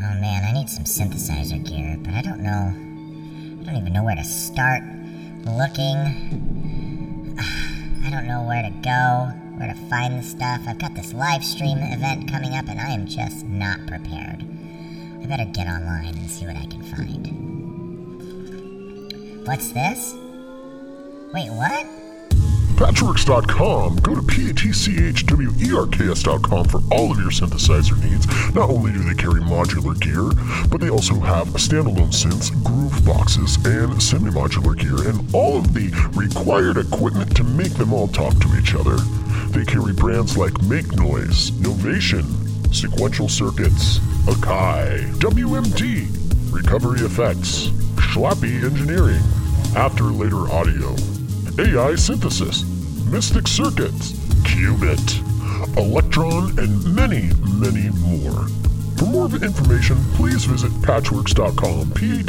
Oh man, I need some synthesizer gear, but I don't know. I don't even know where to start looking. I don't know where to go, where to find the stuff. I've got this live stream event coming up, and I am just not prepared. I better get online and see what I can find. What's this? Wait, what? Patchwerks.com. Go to P-A-T-C-H-W-E-R-K-S.com for all of your synthesizer needs. Not only do they carry modular gear, but they also have standalone synths, groove boxes, and semi-modular gear, and all of the required equipment to make them all talk to each other. They carry brands like Make Noise, Novation, Sequential Circuits, Akai, WMD, Recovery Effects, Schlappi Engineering, After Later Audio, AI Synthesis, Mystic Circuits, Qubit, Elektron, and many, many more. For more information, please visit patchwerks.com, P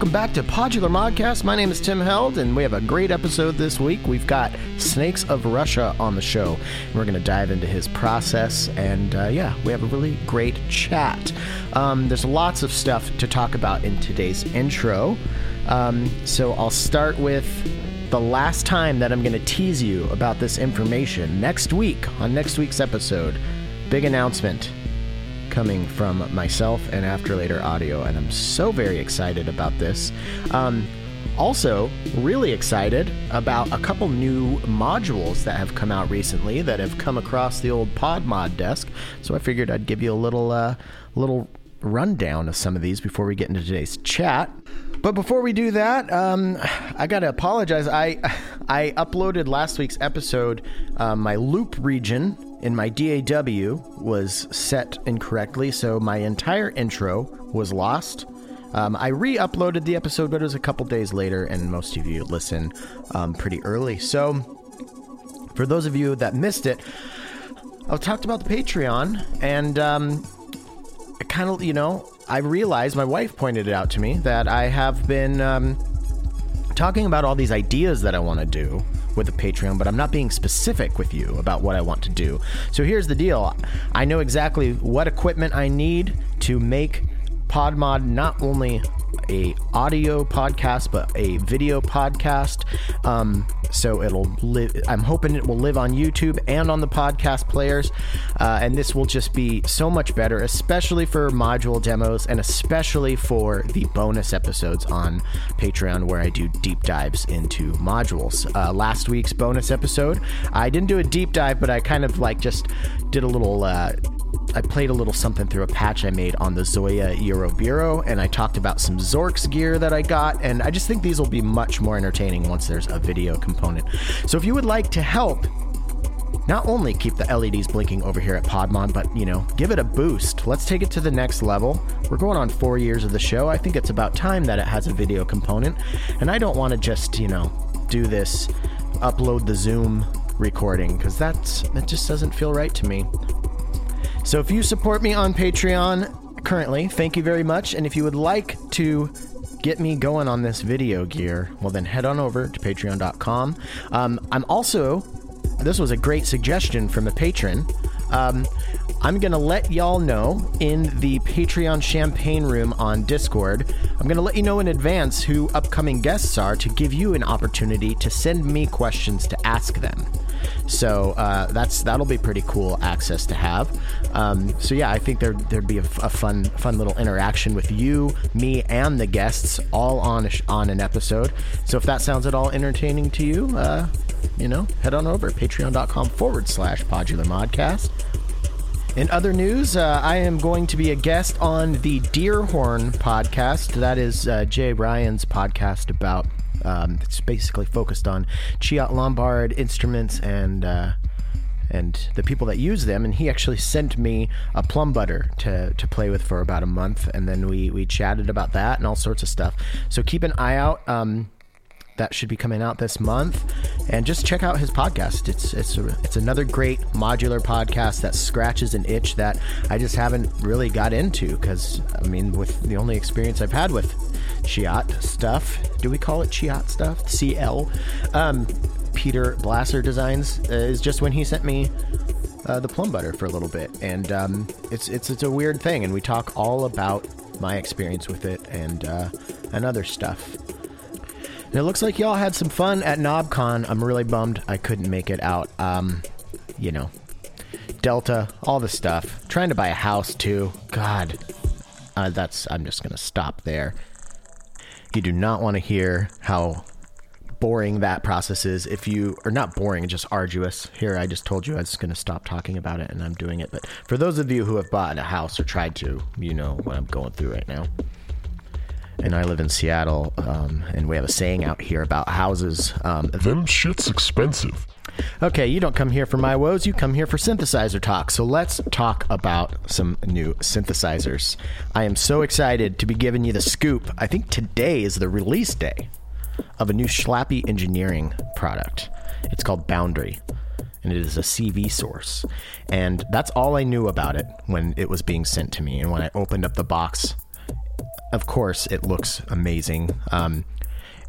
welcome back to Podular Modcast. My name is Tim Held, and we have a great episode this week. We've got Snakes of Russia on the show. We're going to dive into his process, and uh, yeah, we have a really great chat. Um, there's lots of stuff to talk about in today's intro. Um, so I'll start with the last time that I'm going to tease you about this information. Next week, on next week's episode, big announcement coming from myself and After Later Audio, and I'm so very excited about this. Um, also, really excited about a couple new modules that have come out recently that have come across the old PodMod desk. So I figured I'd give you a little, uh, little rundown of some of these before we get into today's chat. But before we do that, um, I gotta apologize. I I uploaded last week's episode. Uh, my loop region in my DAW was set incorrectly, so my entire intro was lost. Um, I re-uploaded the episode, but it was a couple days later, and most of you listen um, pretty early. So, for those of you that missed it, I talked about the Patreon, and um, kind of, you know, I realized my wife pointed it out to me that I have been um, talking about all these ideas that I want to do with the Patreon, but I'm not being specific with you about what I want to do. So here's the deal I know exactly what equipment I need to make PodMod not only a audio podcast but a video podcast. Um, so it'll live i'm hoping it will live on youtube and on the podcast players. Uh, and this will just be so much better especially for module demos and especially for the bonus episodes on patreon where i do deep dives into modules. Uh, last week's bonus episode i didn't do a deep dive but i kind of like just did a little uh, I played a little something through a patch I made on the ZOIA Euro Bureau, and I talked about some Zorks gear that I got, and I just think these will be much more entertaining once there's a video component. So if you would like to help, not only keep the LEDs blinking over here at PodMod, but you know, give it a boost. Let's take it to the next level. We're going on four years of the show. I think it's about time that it has a video component, and I don't want to just you know do this, upload the Zoom recording because that's that just doesn't feel right to me. So if you support me on Patreon currently, thank you very much. And if you would like to get me going on this video gear, well, then head on over to patreon.com. Um, I'm also, this was a great suggestion from a patron. Um, I'm going to let y'all know in the Patreon champagne room on Discord. I'm going to let you know in advance who upcoming guests are to give you an opportunity to send me questions to ask them. So uh, that's that'll be pretty cool access to have. Um, so yeah, I think there there'd be a, a, fun fun little interaction with you, me, and the guests all on a, on an episode. So if that sounds at all entertaining to you, uh, you know, head on over patreon.com forward slash Podular Modcast. In other news, uh, I am going to be a guest on the Deerhorn podcast. That is uh, Jay Ryan's podcast about um, it's basically focused on Ciat-Lonbarde instruments and uh, and the people that use them. And he actually sent me a Plumbutter to, to play with for about a month, and then we we chatted about that and all sorts of stuff. So keep an eye out. Um, that should be coming out this month. And just check out his podcast. It's it's it's another great modular podcast that scratches an itch that I just haven't really got into because I mean, with the only experience I've had with Ciat stuff, do we call it Ciat stuff? CL. Um, Peter Blasser Designs uh, is just when he sent me uh, the Plumbutter for a little bit, and um, it's it's it's a weird thing, and we talk all about my experience with it and uh, and other stuff. And it looks like y'all had some fun at KnobCon. I'm really bummed I couldn't make it out. Um, you know, Delta, all the stuff. Trying to buy a house too. God, uh, that's. I'm just gonna stop there. You do not want to hear how boring that process is if you are not boring just arduous here i just told you i was going to stop talking about it and i'm doing it but for those of you who have bought a house or tried to you know what i'm going through right now and i live in seattle um, and we have a saying out here about houses um, Them shit's expensive. Okay, you don't come here for my woes, you come here for synthesizer talk. So let's talk about some new synthesizers. I am so excited to be giving you the scoop. I think today is the release day of a new Schlappi Engineering product. It's called Boundary, and it is a CV source. And that's all I knew about it when it was being sent to me. And when I opened up the box, of course, it looks amazing. Um,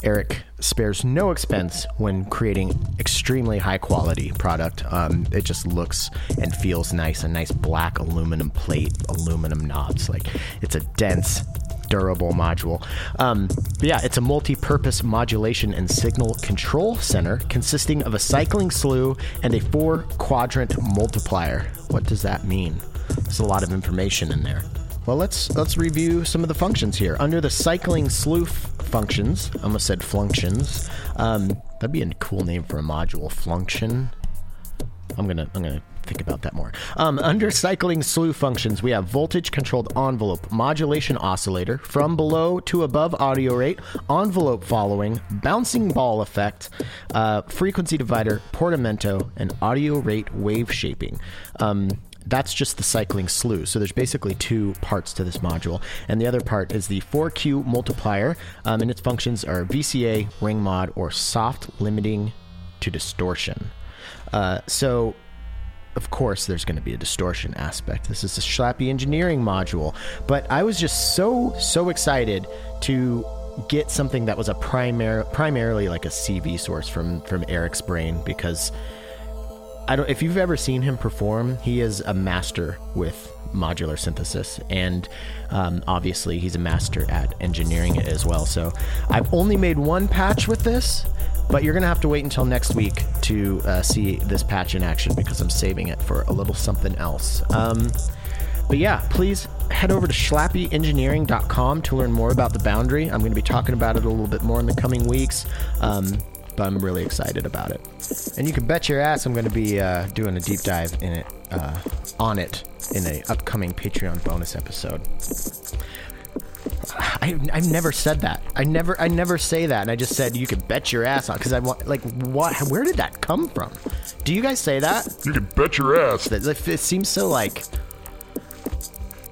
Eric spares no expense when creating extremely high quality product. Um, it just looks and feels nice. A nice black aluminum plate, aluminum knobs. Like it's a dense, durable module. Um, yeah, it's a multi-purpose modulation and signal control center consisting of a cycling slew and a four-quadrant multiplier. What does that mean? There's a lot of information in there. Well, let's let's review some of the functions here. Under the cycling slew functions, I almost said functions. Um, that'd be a cool name for a module. Function. I'm gonna I'm gonna think about that more. Um, under cycling slew functions, we have voltage controlled envelope, modulation oscillator, from below to above audio rate, envelope following, bouncing ball effect, uh, frequency divider, portamento, and audio rate wave shaping. Um, that's just the cycling slew. So there's basically two parts to this module, and the other part is the 4Q multiplier, um, and its functions are VCA, ring mod, or soft limiting to distortion. Uh, so of course there's going to be a distortion aspect. This is a Schlappi engineering module, but I was just so so excited to get something that was a primary primarily like a CV source from from Eric's brain because I don't if you've ever seen him perform, he is a master with modular synthesis and um, obviously he's a master at engineering it as well. So I've only made one patch with this but you're to have to wait until next week to uh, see this patch in action because I'm saving it for a little something else. Um, but yeah, please head over to schlappiengineering.com to learn more about the boundary. I'm going to be talking about it a little bit more in the coming weeks. Um, but I'm really excited about it. And you can bet your ass I'm going to be uh, doing a deep dive in it, uh, on it, in a upcoming Patreon bonus episode. I, I've never said that. I never, I never say that, and I just said you can bet your ass on because I want, like, what? Where did that come from? Do you guys say that? You can bet your ass. That like, it seems so like,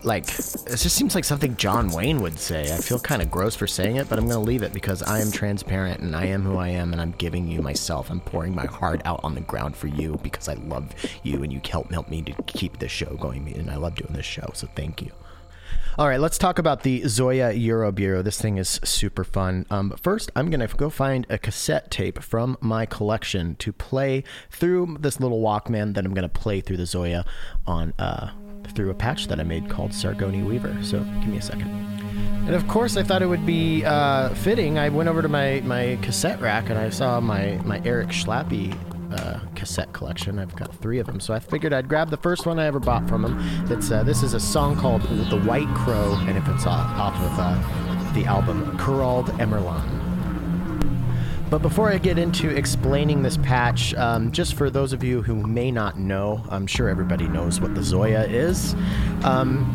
like it just seems like something John Wayne would say. I feel kind of gross for saying it, but I'm gonna leave it because I am transparent and I am who I am, and I'm giving you myself. I'm pouring my heart out on the ground for you because I love you, and you help help me to keep this show going, and I love doing this show. So thank you. All right, let's talk about the ZOIA Euro Bureau. This thing is super fun. Um, but first, I'm going to go find a cassette tape from my collection to play through this little Walkman that I'm going to play through the ZOIA on uh, through a patch that I made called Sargoni Weaver. So give me a second. And of course, I thought it would be uh, fitting. I went over to my, my cassette rack and I saw my, my Eric Schlappi uh, cassette collection. I've got three of them, so I figured I'd grab the first one I ever bought from him. That's uh, this is a song called "The White Crow," and if it's off, off of uh, the album Kurald Emerlan. But before I get into explaining this patch, um, just for those of you who may not know, I'm sure everybody knows what the ZOIA is. Um,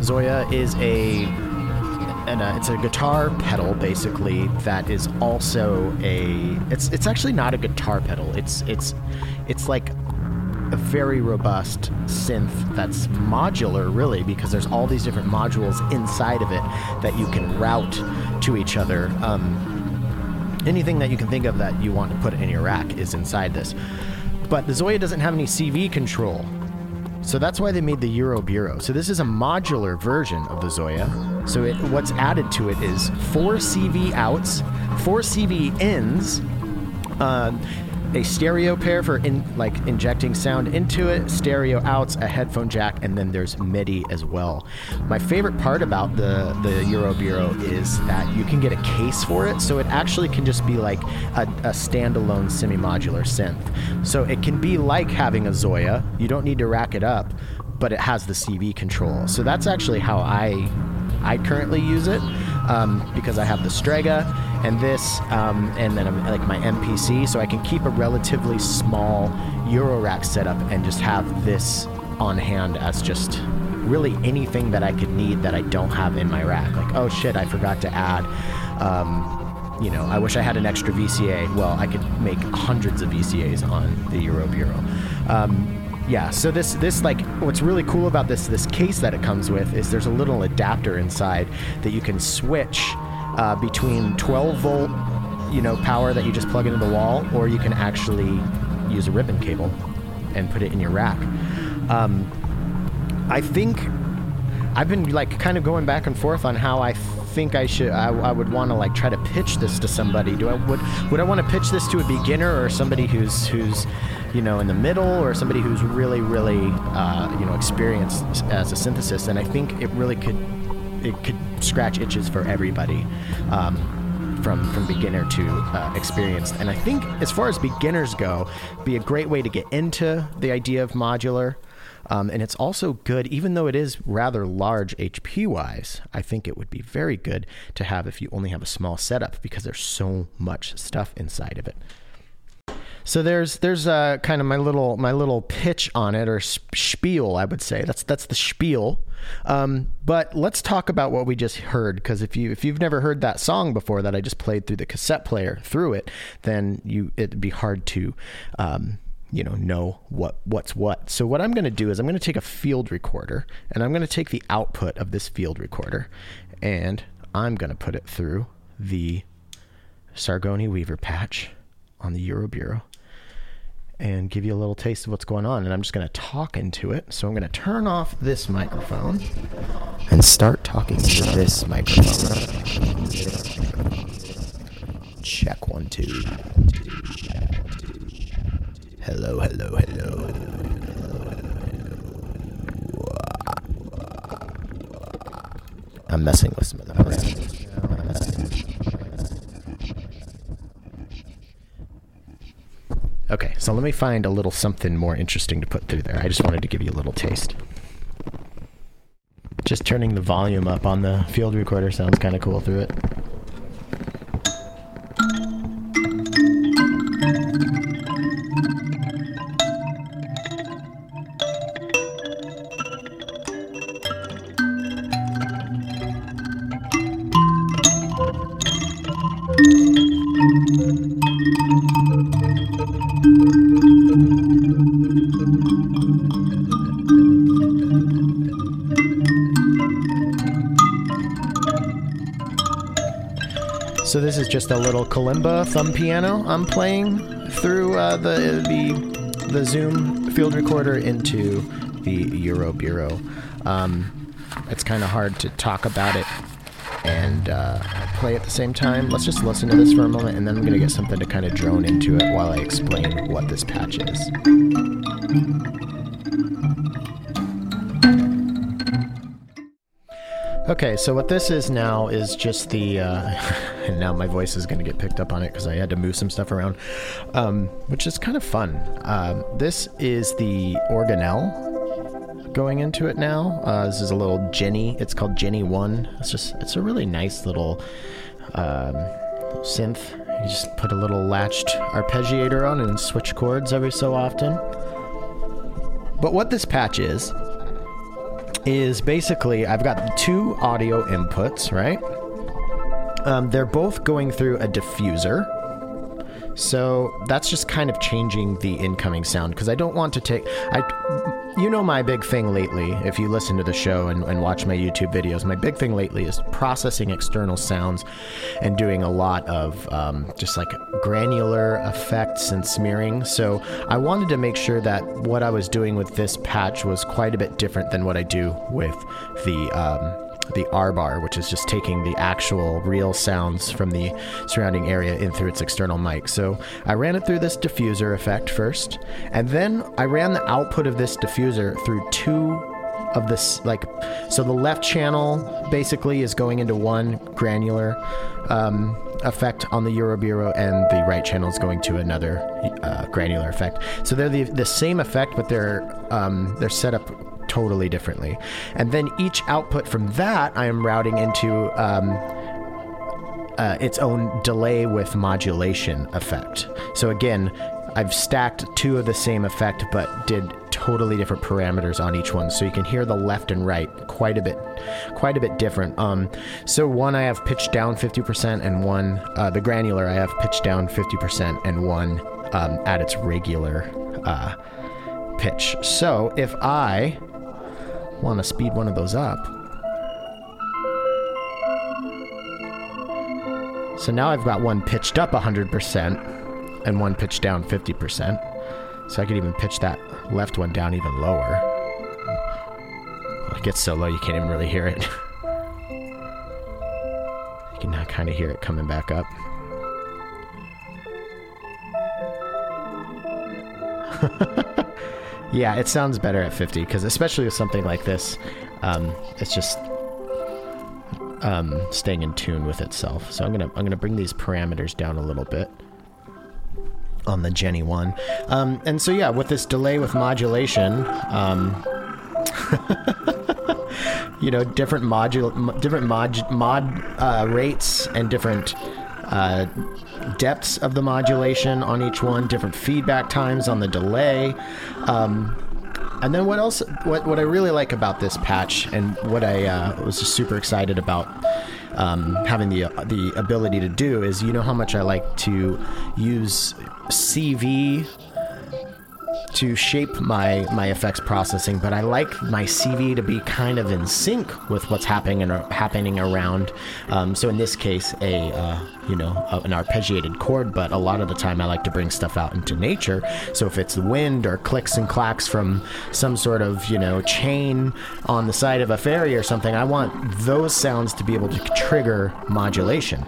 ZOIA is a and uh, it's a guitar pedal basically that is also a it's it's actually not a guitar pedal it's it's it's like a very robust synth that's modular really because there's all these different modules inside of it that you can route to each other um, anything that you can think of that you want to put in your rack is inside this. But the ZOIA doesn't have any CV control. So that's why they made the Euroburo. So this is a modular version of the ZOIA. So it, what's added to it is four CV outs, four CV ins, uh, a stereo pair for in, like injecting sound into it, stereo outs, a headphone jack, and then there's MIDI as well. My favorite part about the the Euroburo is that you can get a case for it, so it actually can just be like a, a standalone semi-modular synth. So it can be like having a ZOIA. You don't need to rack it up, but it has the CV control. So that's actually how I I currently use it um, because I have the Strega and this, um, and then I'm, like my MPC, so I can keep a relatively small Eurorack setup and just have this on hand as just really anything that I could need that I don't have in my rack. Like, oh shit, I forgot to add. Um, you know, I wish I had an extra VCA. Well, I could make hundreds of VCAs on the Euroburo. Um, yeah, so this this like what's really cool about this this case that it comes with is there's a little adapter inside that you can switch uh, between 12 volt, you know, power that you just plug into the wall, or you can actually use a ribbon cable and put it in your rack. Um, I think I've been like kind of going back and forth on how I think I should. I, I would want to like try to pitch this to somebody. Do I would would I want to pitch this to a beginner or somebody who's who's you know in the middle or somebody who's really really uh, you know experienced as a synthesist? And I think it really could it could scratch itches for everybody. Um, from from beginner to uh, experienced. And I think as far as beginners go, be a great way to get into the idea of modular. Um, and it's also good, even though it is rather large HP wise, I think it would be very good to have if you only have a small setup because there's so much stuff inside of it. So there's there's uh, kind of my little my little pitch on it or spiel I would say that's that's the spiel. Um, but let's talk about what we just heard because if you if you've never heard that song before that I just played through the cassette player through it, then you it'd be hard to um, you know know what what's what. So what I'm going to do is I'm going to take a field recorder and I'm going to take the output of this field recorder and I'm going to put it through the Sargoni Weaver patch on the Euroburo and give you a little taste of what's going on. And I'm just going to talk into it. So I'm going to turn off this microphone and start talking into this microphone. Check one, two. Hello, hello, hello. I'm messing with some of the Okay, so let me find a little something more interesting to put through there. I just wanted to give you a little taste. Just turning the volume up on the field recorder sounds kind of cool through it. So this is just a little kalimba thumb piano I'm playing through uh, the the the Zoom field recorder into the Euroburo. Um, it's kind of hard to talk about it and uh, play at the same time. Let's just listen to this for a moment, and then I'm to get something to kind of drone into it while I explain what this patch is. Okay, so what this is now is just the, uh, and now my voice is going to get picked up on it because I had to move some stuff around, um, which is kind of fun. Um, this is the organelle going into it now. Uh, this is a little Jenny. It's called Jenny One. It's just, it's a really nice little um, synth. You just put a little latched arpeggiator on and switch chords every so often. But what this patch is, is basically I've got two audio inputs, right? Um, they're both going through a diffuser. So that's just kind of changing the incoming sound because I don't want to take. I, you know, my big thing lately, if you listen to the show and, and watch my YouTube videos, my big thing lately is processing external sounds and doing a lot of um, just like granular effects and smearing. So I wanted to make sure that what I was doing with this patch was quite a bit different than what I do with the. Um, the Arbhar, which is just taking the actual real sounds from the surrounding area in through its external mic. So I ran it through this diffuser effect first, and then I ran the output of this diffuser through two of this like so the left channel basically is going into one granular um, effect on the Euroburo, and the right channel is going to another uh, granular effect. So they're the, the same effect, but they're um, they're set up totally differently. And then each output from that, I am routing into um, uh, its own delay with modulation effect. So again, I've stacked two of the same effect, but did totally different parameters on each one. So you can hear the left and right quite a bit, quite a bit different. Um, so one I have pitched down 50%, and one uh, the granular I have pitched down 50%, and one um, at its regular uh, pitch. So if I want to speed one of those up. So now I've got one pitched up 100% and one pitched down 50%. So I could even pitch that left one down even lower. It gets so low you can't even really hear it. you can kind of hear it coming back up. Yeah, it sounds better at 50 because especially with something like this, um, it's just um, staying in tune with itself. So I'm gonna I'm gonna bring these parameters down a little bit on the Jenny one, um, and so yeah, with this delay with modulation. Um, you know, different module, different mod mod uh, rates and different uh, depths of the modulation on each one, different feedback times on the delay. Um, and then what else? What what I really like about this patch, and what I uh, was just super excited about um, having the uh, the ability to do is, you know how much I like to use CV to shape my my effects processing, but I like my CV to be kind of in sync with what's happening and happening around. Um, so in this case, a uh, you know a, an arpeggiated chord, but a lot of the time I like to bring stuff out into nature. So if it's wind or clicks and clacks from some sort of you know chain on the side of a ferry or something, I want those sounds to be able to trigger modulation.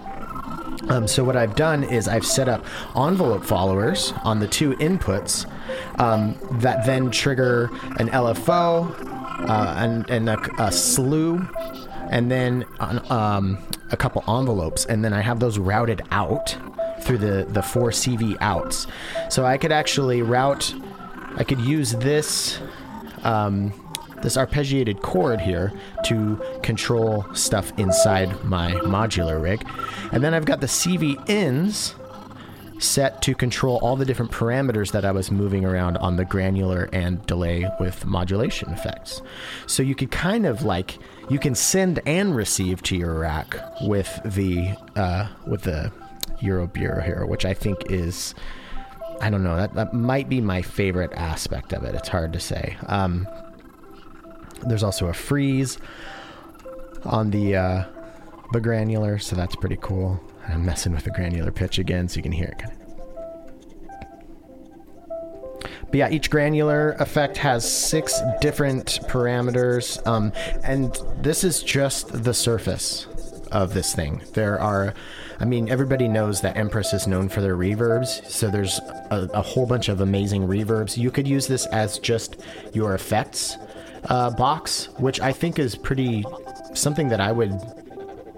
Um, so what I've done is I've set up envelope followers on the two inputs um, that then trigger an LFO uh, and, and a, a, slew, and then um, a couple envelopes, and then I have those routed out through the the four CV outs. So I could actually route. I could use this. Um, this arpeggiated chord here to control stuff inside my modular rig. And then I've got the CV ins set to control all the different parameters that I was moving around on the granular and delay with modulation effects. So you could kind of like you can send and receive to your rack with the uh, with the Euroburo here, which I think is I don't know that, that might be my favorite aspect of it. It's hard to say. Um, there's also a freeze on the uh, the granular, so that's pretty cool. I'm messing with the granular pitch again, so you can hear it. Kind of. But yeah, each granular effect has six different parameters, um, and this is just the surface of this thing. There are, I mean, everybody knows that Empress is known for their reverbs, so there's a, a whole bunch of amazing reverbs. You could use this as just your effects uh, box, which I think is pretty something that I would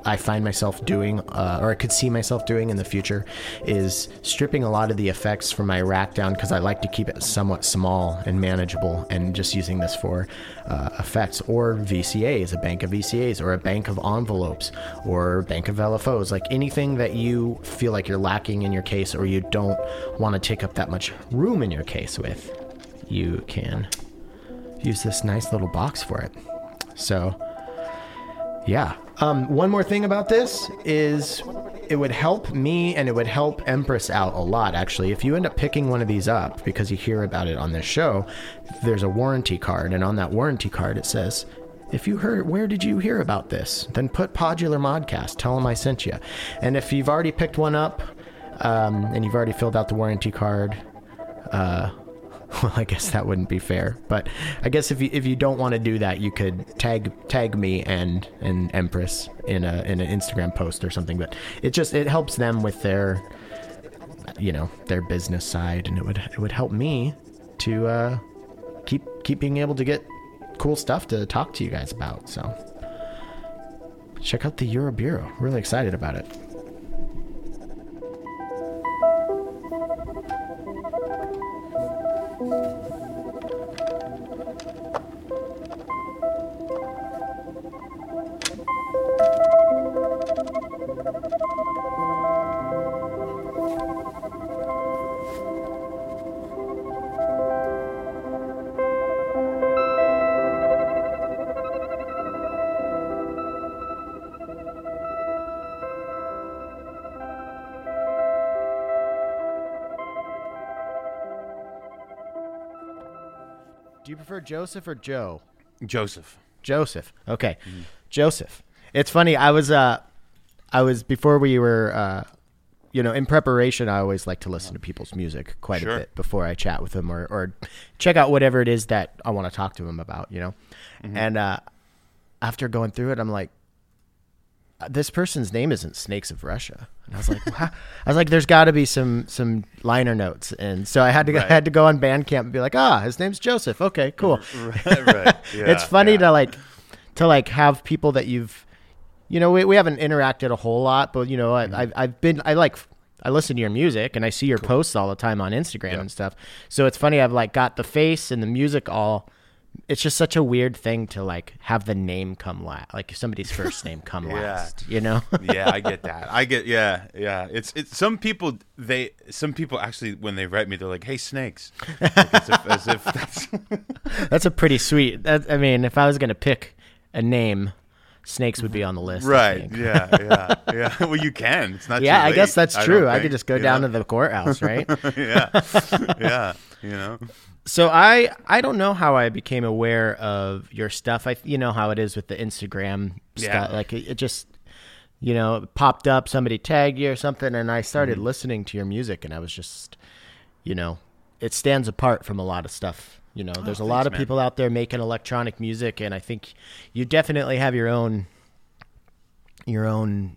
I find myself doing, uh, or I could see myself doing in the future, is stripping a lot of the effects from my rack down because I like to keep it somewhat small and manageable, and just using this for uh, effects. Or VCAs, a bank of VCAs, or a bank of envelopes, or bank of LFOs, like anything that you feel like you're lacking in your case or you don't want to take up that much room in your case with, you can use this nice little box for it. So, yeah. Um, one more thing about this is it would help me and it would help Empress out a lot actually. If you end up picking one of these up because you hear about it on this show, there's a warranty card and on that warranty card it says if you heard, where did you hear about this? Then put Podular Modcast. Tell them I sent you. And if you've already picked one up, um, and you've already filled out the warranty card, uh, well, I guess that wouldn't be fair. But I guess if you if you don't want to do that, you could tag tag me and and Empress in a in an Instagram post or something. But it just it helps them with their you know their business side, and it would it would help me to uh, keep keep being able to get cool stuff to talk to you guys about. So check out the Euroburo. Really excited about it. Joseph or Joe? Joseph. Joseph. Okay. Joseph. It's funny. I was uh I was before we were uh you know, in preparation I always like to listen to people's music quite Sure. a bit before I chat with them or or check out whatever it is that I want to talk to them about, you know. And uh after going through it I'm like this person's name isn't Snakes of Russia. And I was like, wow. I was like, there's got to be some some liner notes, and so I had to go, Right. had to go on Bandcamp and be like, ah, his name's Joseph. Okay, cool. right. right. Yeah, it's funny yeah. to like to like have people that you've you know we, we haven't interacted a whole lot but you know I, Mm-hmm. I've, I've been i like i listen to your music and i see your posts all the time on instagram Yeah. and stuff so it's funny i've like got the face and the music all it's just such a weird thing to like have the name come last like if somebody's first name come Yeah. last you know yeah, I get that. I get yeah, yeah. It's it's some people they some people actually when they write me they're like, "Hey, snakes," like, as, if, as if that's that's a pretty sweet that, i mean if i was gonna pick a name snakes would be on the list right. Yeah, yeah, yeah. Well, you can. It's not. yeah i guess that's true i think, could just go down know? to the courthouse right yeah, yeah. You know. So I I don't know how I became aware of your stuff. I you know how it is with the Instagram Yeah. stuff. Like it, it just you know it popped up. Somebody tagged you or something, and I started Mm-hmm. listening to your music, and I was just you know it stands apart from a lot of stuff. You know, there's a lot Oh, of man. people out there making electronic music, and I think you definitely have your own your own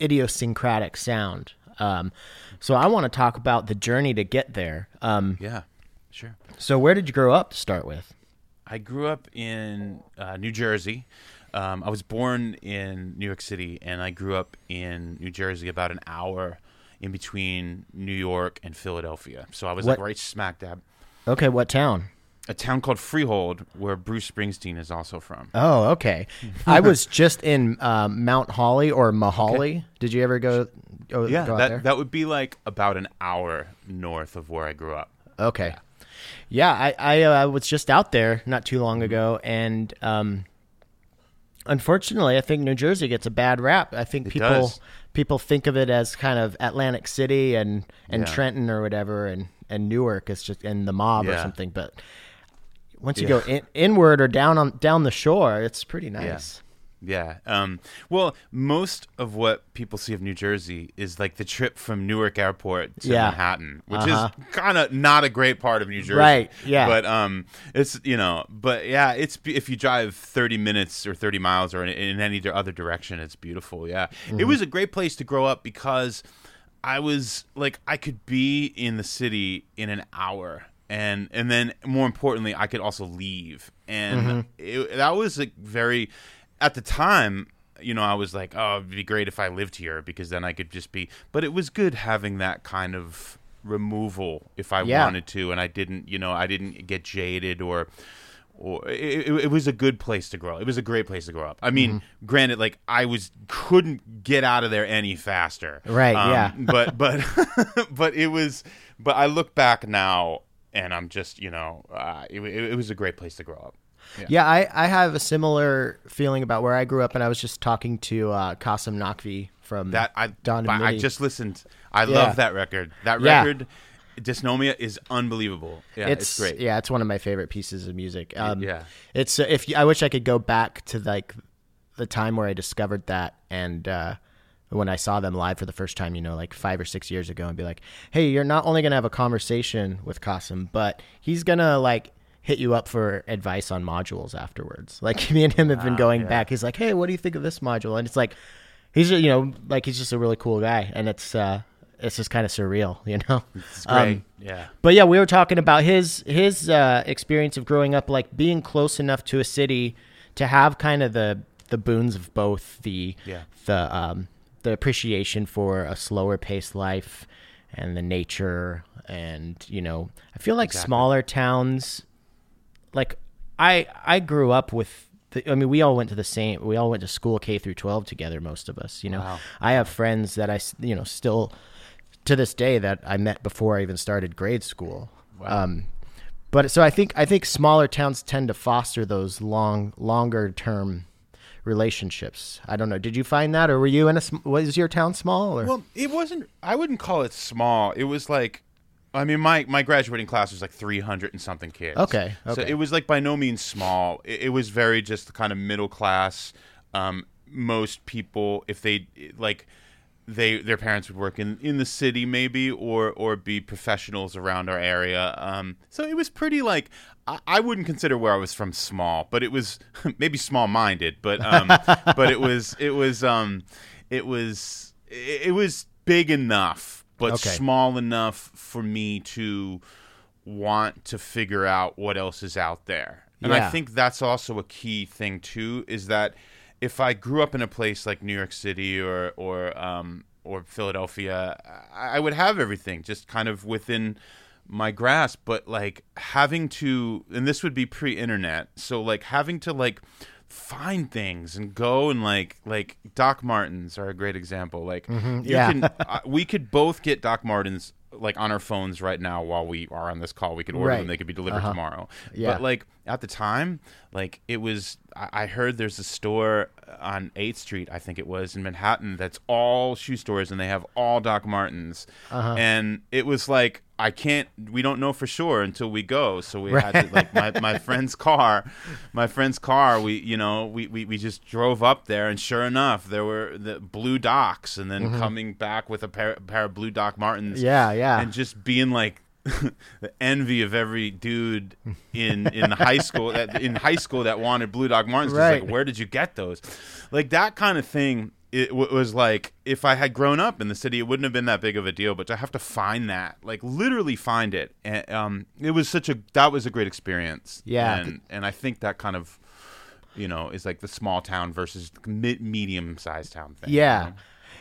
idiosyncratic sound. Um, so I want to talk about the journey to get there. Um, Yeah. Sure. so where did you grow up to start with? I grew up in uh, New Jersey. Um, I was born in New York City, and I grew up in New Jersey, about an hour in between New York and Philadelphia. So I was like right smack dab. Okay, what town? A town called Freehold, where Bruce Springsteen is also from. Oh, okay. I was just in um, Mount Holly or Mahali. Did you ever go? go yeah, go out there? that that would be like about an hour north of where I grew up. Okay. Yeah, I I uh, was just out there not too long ago, and um, unfortunately, I think New Jersey gets a bad rap. I think people does. people think of it as kind of Atlantic City and and Yeah. Trenton or whatever, and and Newark is just and the mob or something. But once you Yeah. go in, inward or down on down the shore, it's pretty nice. Yeah. Um, well, most of what people see of New Jersey is like the trip from Newark Airport to Yeah. Manhattan, which Uh-huh. is kind of not a great part of New Jersey. Right, yeah. But um, it's you know, but yeah, it's if you drive thirty minutes or thirty miles or in, in any other direction, it's beautiful. Yeah, Mm-hmm. it was a great place to grow up because I was like I could be in the city in an hour. And and then more importantly, I could also leave, and Mm-hmm. it, that was like very at the time, you know, I was like, oh, it'd be great if I lived here because then I could just be. But it was good having that kind of removal if I Yeah. wanted to, and I didn't, you know, I didn't get jaded or. Or it, it, was a good place to grow. It was a great place to grow up. I mean, Mm-hmm. granted, like I was couldn't get out of there any faster. Right, Um, yeah. but but but it was. But I look back now, and I'm just, you know, uh, it, it, it was a great place to grow up. Yeah, I, I have a similar feeling about where I grew up, and I was just talking to uh, Qasim Naqvi from That I Don I just listened. I Yeah. love that record. That Yeah. record, Dysnomia, is unbelievable. Yeah, it's, great. Yeah, it's one of my favorite pieces of music. Um, yeah. it's uh, if I wish I could go back to like the time where I discovered that and uh, when I saw them live for the first time, you know, like five or six years ago, and be like, "Hey, you're not only gonna have a conversation with Kasim, but he's gonna like." Hit you up for advice on modules afterwards. Like me and him have been going yeah. back. He's like, "Hey, what do you think of this module?" And it's like, he's you know, like he's just a really cool guy, and it's uh, it's just kind of surreal, you know. It's Um, great. yeah. but yeah, we were talking about his his uh, experience of growing up, like being close enough to a city to have kind of the the boons of both the Yeah. the um, the appreciation for a slower paced life and the nature, and you know, I feel like Exactly. smaller towns, like I I grew up with. The, I mean, we all went to the same. We all went to school K through twelve together. Most of us, you know. Wow. I have friends that I you know, still to this day that I met before I even started grade school. Um, but so I think I think smaller towns tend to foster those long, longer term relationships. I don't know. Did you find that, or were you in a? Was your town small? Or? Well, it wasn't. I wouldn't call it small. It was like, I mean, my my graduating class was like three hundred and something kids. Okay, So it was like by no means small. It, it was very just kind of middle class. Um, most people, if they like, they their parents would work in in the city maybe, or or be professionals around our area. Um, so it was pretty like. I I wouldn't consider where I was from small, but it was maybe small minded, but um, but it was it was um, it was it, it was big enough, but Okay. small enough for me to want to figure out what else is out there. And I think that's also a key thing too is that if I grew up in a place like New York City or or um, or Philadelphia, I, I would have everything just kind of within my grasp. But like having to, and this would be pre-internet, so like having to like find things and go and like like Doc Martens are a great example. Like you Mm-hmm. yeah. can uh, we could both get Doc Martens like on our phones right now while we are on this call. We could order Right. them; they could be delivered tomorrow. Yeah. But like at the time, like it was. I heard there's a store on Eighth Street, I think it was in Manhattan, that's all shoe stores, and they have all Doc Martens. Uh-huh. And it was like I can't. We don't know for sure until we go. So we had to, like my, my friend's car, my friend's car. We you know we, we, we just drove up there, and sure enough, there were the blue Docs, and then coming back with a pair, pair of blue Doc Martens Mm-hmm. yeah, yeah. and just being like the envy of every dude in in high school that in high school that wanted blue Doc Martens. Right. like where did you get those like that kind of thing it w- was like if i had grown up in the city it wouldn't have been that big of a deal but to have to find that like literally find it and, um it was such a that was a great experience Yeah. and and i think that kind of you know is like the small town versus medium sized town thing you Yeah, know?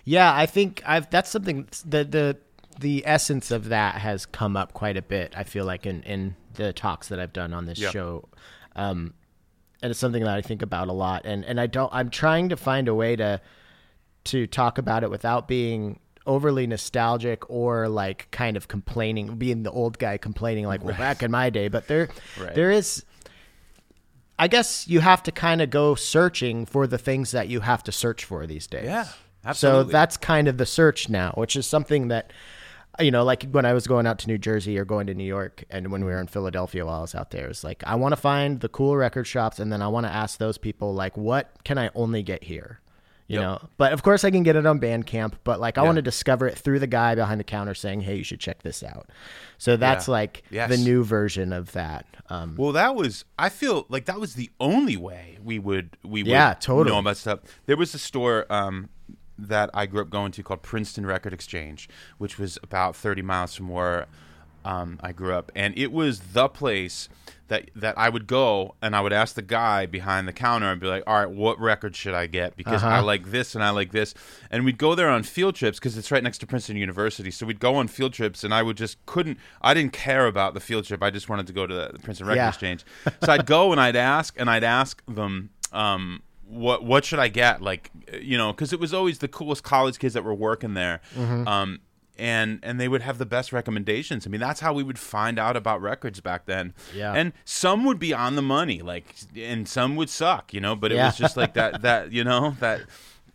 yeah. I think I've that's something the the the essence of that has come up quite a bit. I feel like in in the talks that I've done on this Yep. show, um, and it's something that I think about a lot. And and I don't. I'm trying to find a way to to talk about it without being overly nostalgic or like kind of complaining being the old guy complaining like well back in my day but there Right. there is I guess you have to kind of go searching for the things that you have to search for these days. Yeah, Absolutely. So that's kind of the search now, which is something that, you know, like when I was going out to New Jersey or going to New York, and when we were in Philadelphia while I was out there, it's like I want to find the cool record shops, and then I want to ask those people like, what can I only get here? You Yep. know, but of course I can get it on Bandcamp, but like I Yeah. want to discover it through the guy behind the counter saying, "Hey, you should check this out." So that's Yeah. like Yes. the new version of that. Um, Well, that was I feel like that was the only way we would we would Yeah, totally. know about stuff. There was a store um, that I grew up going to called Princeton Record Exchange, which was about thirty miles from where um, I grew up, and it was the place that that I would go and I would ask the guy behind the counter and be like, "All right, what record should I get? Because I Uh-huh. like this and I like this." And we'd go there on field trips because it's right next to Princeton University. So we'd go on field trips, and I would just couldn't. I didn't care about the field trip. I just wanted to go to the Princeton Record Yeah. Exchange. So I'd go and I'd ask and I'd ask them. Um, what what should I get? Like, you know, because it was always the coolest college kids that were working there. Mm-hmm. Um, and and they would have the best recommendations. I mean, that's how we would find out about records back then. Yeah. And some would be on the money, like, and some would suck, you know. But it Yeah. was just like that. That you know that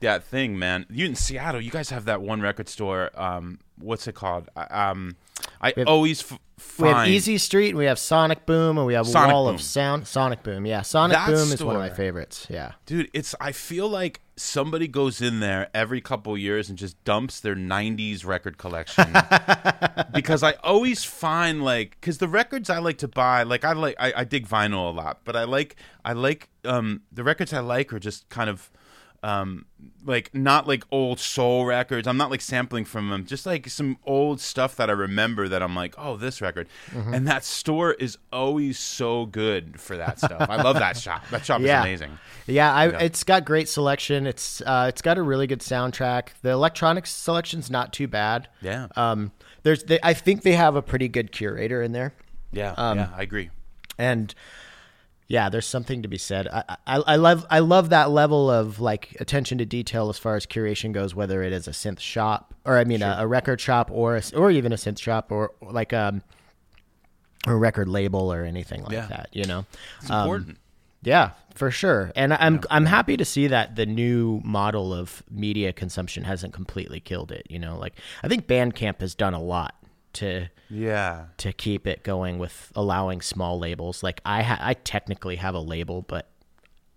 that thing, man. You in Seattle, you guys have that one record store. Um, what's it called? Um, I have- always f- We have Easy Street, and we have Sonic Boom, and we have Sonic Wall Boom. of Sound. Sonic Boom, yeah. Sonic That Boom is one of my store. favorites. Yeah. Dude, it's I feel like somebody goes in there every couple years and just dumps their 90s record collection. because I always find like cuz the records I like to buy, like I like I, I dig vinyl a lot, but I like I like um the records I like are just kind of um like not like old soul records. I'm not like sampling from them, just like some old stuff that I remember that I'm like, "Oh, this record." Mm-hmm. And that store is always so good for that stuff. I love that shop. That shop Yeah. is amazing. Yeah, I, Yeah. it's got great selection. It's uh, it's got a really good soundtrack. The electronic selection's not too bad. Yeah. Um, there's they, I think they have a pretty good curator in there, Yeah, Um, yeah, I agree. and yeah, there's something to be said. I, I I love I love that level of like attention to detail as far as curation goes, whether it is a synth shop or I mean a, a record shop or a, or even a synth shop or like um a record label or anything like Yeah. that. You know, It's Um, important. Yeah, for sure. And I'm I'm happy to see that the new model of media consumption hasn't completely killed it, you know. Like I think Bandcamp has done a lot to yeah, to keep it going with allowing small labels. Like I ha- I technically have a label, but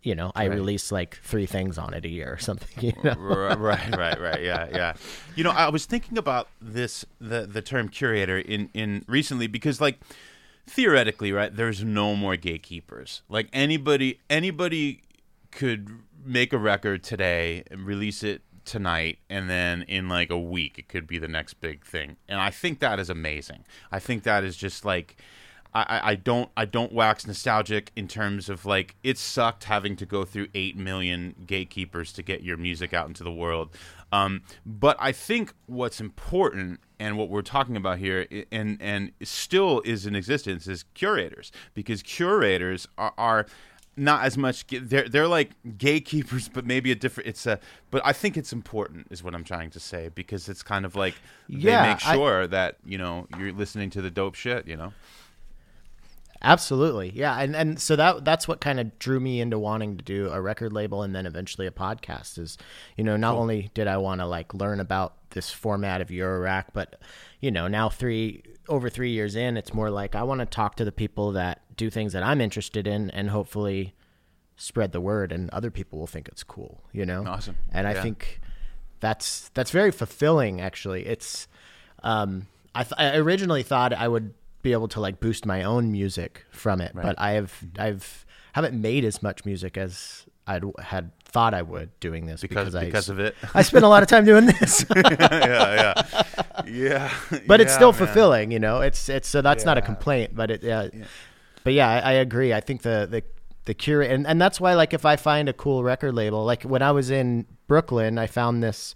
you know, I release like 3 things on it a year or something, you know. right, right, right, right. Yeah, yeah. You know, I was thinking about this the the term curator in in recently because like theoretically, right? There's no more gatekeepers. Like anybody anybody could make a record today and release it tonight and then in like a week it could be the next big thing and i think that is amazing i think that is just like I, I- don't I don't wax nostalgic in terms of like it sucked having to go through eight million gatekeepers to get your music out into the world. Um, but I think what's important and what we're talking about here and and still is in existence is curators because curators are, are not as much they're they're like gatekeepers but maybe a different it's a but I think it's important is what I'm trying to say because it's kind of like Yeah, they make I- sure that you know you're listening to the dope shit you know Absolutely. Yeah, and and so that that's what kind of drew me into wanting to do a record label and then eventually a podcast is, you know, not only did I want to like learn about this format of Eurorack, but you know, now 3 over 3 years in, it's more like I want to talk to the people that do things that I'm interested in and hopefully spread the word and other people will think it's cool, you know? Awesome. And I think that's that's very fulfilling actually. It's um I, th- I originally thought I would be able to like boost my own music from it, but I have I've haven't made as much music as I'd had thought I would doing this because I because of it I spent a lot of time doing this, yeah, yeah, yeah. but it's still man. fulfilling, you know. It's it's so that's not a complaint, but it uh, but yeah, I, I agree. I think the the the cure and, and that's why like if I find a cool record label, like when I was in Brooklyn, I found this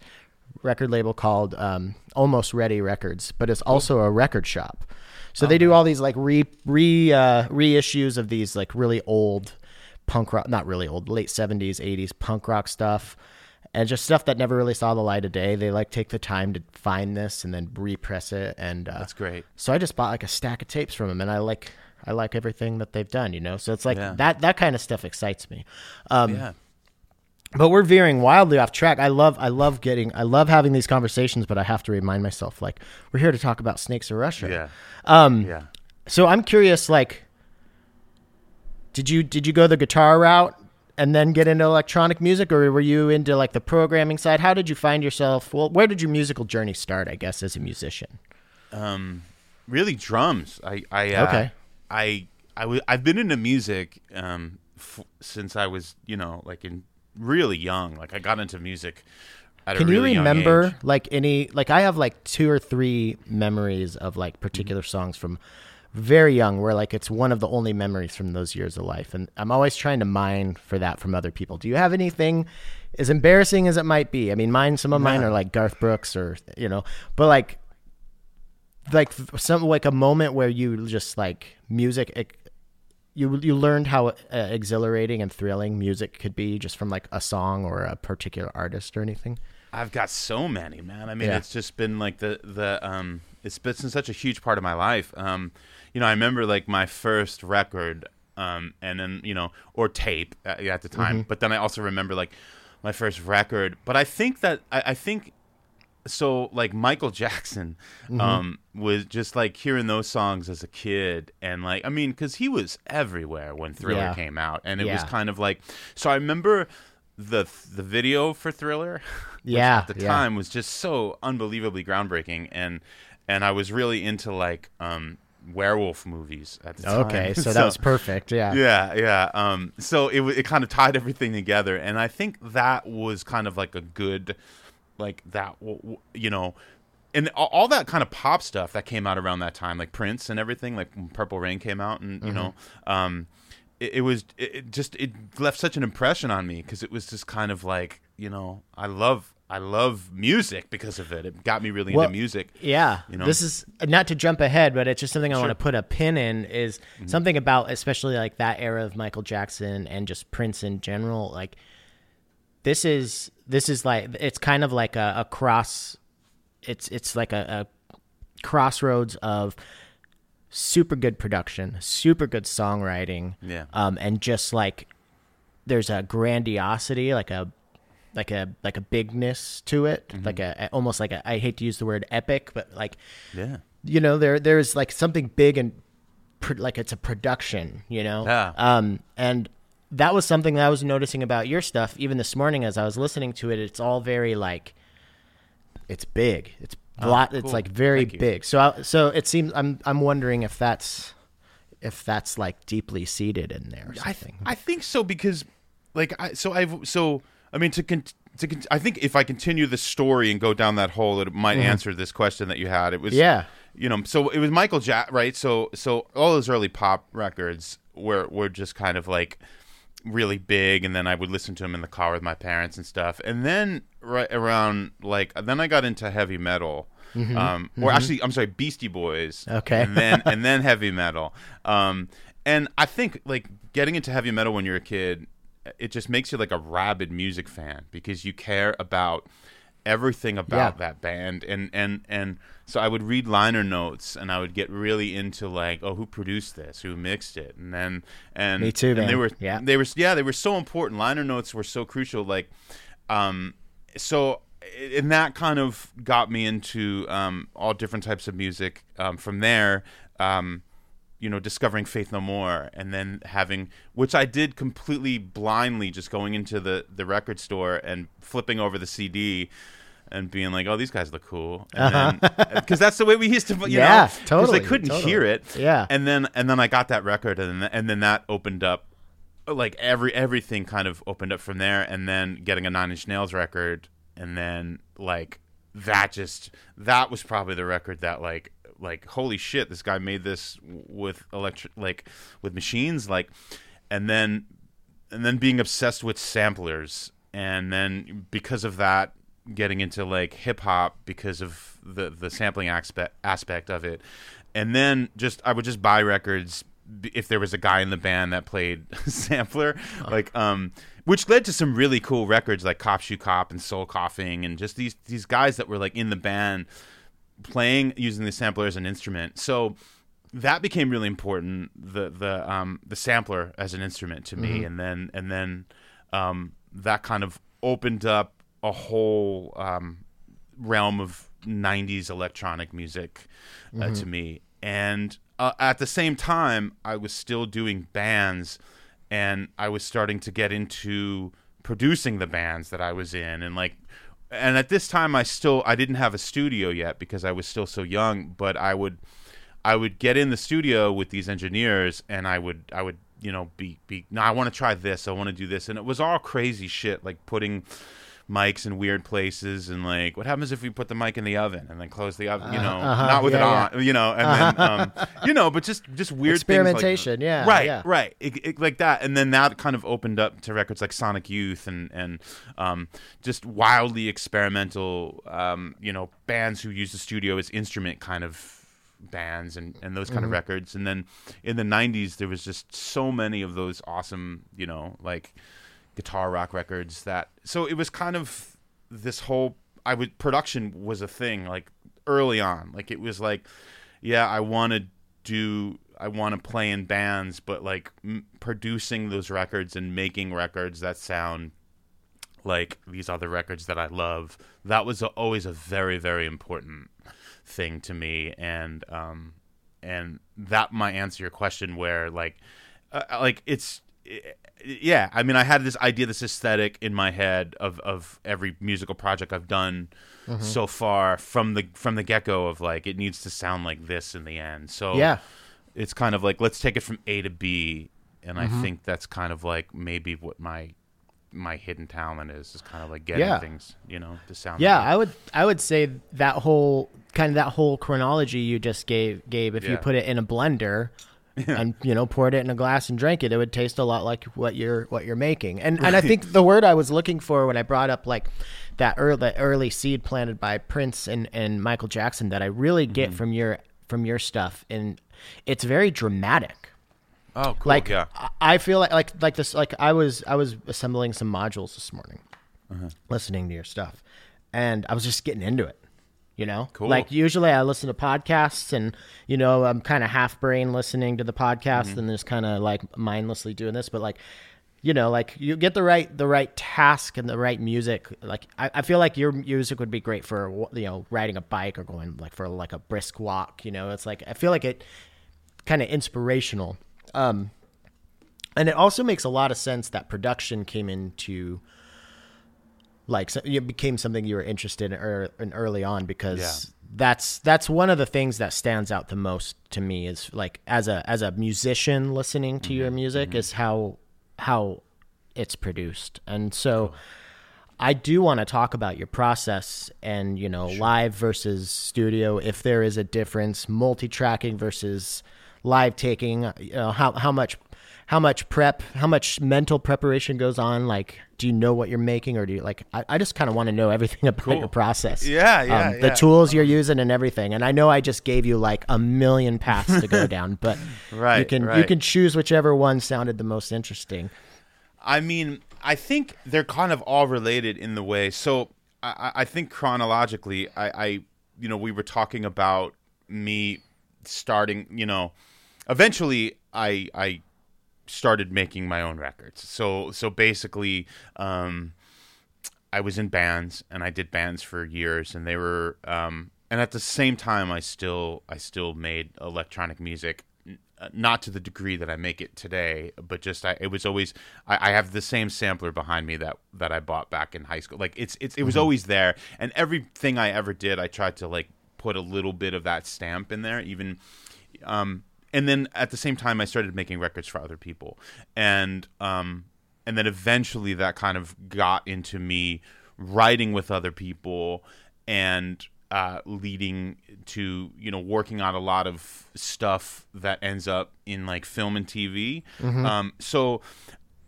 record label called um, Almost Ready Records, but it's also a record shop. So they do all these like re re uh, reissues of these like really old punk rock, not really old, late seventies, eighties punk rock stuff, and just stuff that never really saw the light of day. They like take the time to find this and then repress it, and uh, That's great. so I just bought like a stack of tapes from them, and I like I like everything that they've done, you know. So it's like Yeah. that that kind of stuff excites me. Um, Yeah, But we're veering wildly off track. I love I love getting I love having these conversations, but I have to remind myself like we're here to talk about Snakes of Russia. yeah, Um. yeah. So I'm curious, like, did you did you go the guitar route and then get into electronic music, or were you into like the programming side? How did you find yourself? Well, where did your musical journey start? I guess as a musician. Um, really drums. I I uh, Okay. I I w- I've been into music um f- since I was you know like in really young. Like I got into music. At Can really you remember like any like I have like two or three memories of like particular Mm-hmm. songs from very young where like it's one of the only memories from those years of life and I'm always trying to mine for that from other people. Do you have anything as embarrassing as it might be? I mean mine some of mine are like Garth Brooks or you know, but like like some like a moment where you just like music you you learned how uh, exhilarating and thrilling music could be just from like a song or a particular artist or anything. I've got so many, man. I mean, Yeah. it's just been like the the um, it's been such a huge part of my life. Um, you know, I remember like my first record, um, and then you know, or tape at, at the time. Mm-hmm. But then I also remember like my first record. But I think that I, I think so. Like Michael Jackson Mm-hmm. um, was just like hearing those songs as a kid, and like I mean, because he was everywhere when Thriller Yeah. came out, and it was kind of like. So I remember the the video for Thriller. Yeah, at the yeah. time was just so unbelievably groundbreaking, and and I was really into like um werewolf movies at the time. Okay, so that was perfect. Yeah. Yeah, yeah. Um, so it it kind of tied everything together, and I think that was kind of like a good, like that, you know, and all, that kind of pop stuff that came out around that time, like Prince and everything, like Purple Rain came out, and you know, um, it, it was it, it just it left such an impression on me because it was just kind of like you know, I love I love music because of it. It got me really Well, into music. Yeah, You know? this is not to jump ahead, but it's just something I want to put a pin in. Is Mm-hmm. something about especially like that era of Michael Jackson and just Prince in general. Like this is this is like it's kind of like a, a cross. It's it's like a, a crossroads of super good production, super good songwriting, Yeah. um, and just like there's a grandiosity, like a like a like a bigness to it, Mm-hmm. like a almost like a I hate to use the word epic, but like Yeah. you know there there's like something big and pr- like it's a production, you know. Yeah. Um, and that was something that I was noticing about your stuff even this morning as I was listening to it. It's all very like it's big. It's a lot. It's cool. like very big. So I, so it seems I'm I'm wondering if that's if that's like deeply seated in there I, something. I think so because like I so I've so I mean to con- to con- I think if I continue the story and go down that hole it might answer this question that you had it was Mm-hmm. Yeah. you know so it was Michael Jack right so so all those early pop records were were just kind of like really big and then I would listen to them in the car with my parents and stuff and then right around like then I got into heavy metal um or actually I'm sorry Beastie Boys Mm-hmm. Okay. and then and then heavy metal um and I think like getting into heavy metal when you're a kid it just makes you like a rabid music fan because you care about everything about Yeah. that band. And and and so I would read liner notes and I would get really into like oh who produced this? Who mixed it? And then and Me too, and they were Yeah. they were yeah they were so important. Liner notes were so crucial. Like um so and that kind of got me into um all different types of music um from there. Um you know discovering faith no more and then having which i did completely blindly just going into the the record store and flipping over the cd and being like oh these guys look cool and then because that's the way we used to you Uh-huh. Yeah, know because totally, i couldn't totally. hear it Yeah. and then and then i got that record and then, and then that opened up like every everything kind of opened up from there and then getting a nine inch nails record and then like that just that was probably the record that like like holy shit this guy made this with electric like with machines like and then and then being obsessed with samplers. And then because of that getting into like hip hop because of the the sampling aspect aspect of it. And then just I would just buy records if there was a guy in the band that played sampler like um which led to some really cool records like Cop Shoot Cop and Soul Coughing and just these these guys that were like in the band playing using the sampler as an instrument. So that became really important. The the um the sampler as an instrument to me, and then and then um that kind of opened up a whole um realm of '90s electronic music uh, to me. And uh, at the same time, I was still doing bands, and I was starting to get into producing the bands that I was in, and like and at this time I still I didn't have a studio yet because I was still so young, but I would I would get in the studio with these engineers and I would I would you know be be no I want to try this. I want to do this. And it was all crazy shit like putting mics in weird places and like what happens if we put the mic in the oven and then close the oven you know uh-huh, not with yeah, it on you know and then um, you know but just just weird Experimentation, things like, yeah, right yeah. right it, it- like that and then that kind of opened up to records like sonic youth and and um, just wildly experimental um, you know bands who use the studio as instrument kind of bands and, and those kind Mm-hmm. of records and then in the 90s there was just so many of those awesome you know like guitar rock records that so it was kind of this whole i would production was a thing like early on like it was like yeah i want to do i want to play in bands but like m- producing those records and making records that sound like these other records that I love. That was a, always a very very important thing to me, and um, and that might answer your question where like uh, like it's yeah i mean i had this idea this aesthetic in my head of of every musical project i've done Mm-hmm. so far from the from the get-go of like it needs to sound like this in the end so Yeah. it's kind of like let's take it from a to b and Mm-hmm. i think that's kind of like maybe what my my hidden talent is is kind of like getting Yeah. things you know to sound Yeah, like I would I would say that whole kind of that whole chronology you just gave Gabe, if you put it in a blender and you know poured it in a glass and drank it, it would taste a lot like what you're what you're making. And and I think the word I was looking for when I brought up like that early early seed planted by Prince and and Michael Jackson that I really get Mm-hmm. from your from your stuff, and it's very dramatic. oh cool Like yeah I- I feel like like like this like I was I was assembling some modules this morning, Uh-huh. listening to your stuff, and I was just getting into it. You know, Cool. like usually I listen to podcasts and you know I'm kind of half brain listening to the podcast Mm-hmm. and just kind of like mindlessly doing this, but like you know like you get the right the right task and the right music like I, I feel like your music would be great for you know riding a bike or going like for like a brisk walk you know it's like i feel like it kind of inspirational um and it also makes a lot of sense that production came into like so it became something you were interested in, ear in early on because Yeah. that's that's one of the things that stands out the most to me is like as a as a musician listening to your mm-hmm. music mm-hmm. is how how it's produced. And so I do want to talk about your process and you know live versus studio if there is a difference multi-tracking versus live taking you know how how much how much prep how much mental preparation goes on? Like do you know what you're making or do you like I, I just kind of want to know everything about your process. Yeah, yeah, um, the tools you're using and everything. And I know I just gave you like a million paths to go down but right, you Right, can you can choose whichever one sounded the most interesting. I mean, I think they're kind of all related in the way. So I, I- I think chronologically, I, I, you know, we were talking about me starting. You know, eventually, I, I started making my own records. So, so basically, um, I was in bands and I did bands for years, and they were, um, and at the same time, I still, I still made electronic music uh, not to the degree that I make it today, but just I, it was always I, I have the same sampler behind me that that I bought back in high school. Like it's it's it was always there, and everything I ever did, I tried to like put a little bit of that stamp in there, even. Um, and then at the same time, I started making records for other people, and um, and then eventually that kind of got into me writing with other people and uh, leading to you know working on a lot of stuff that ends up in like film and TV. Um, so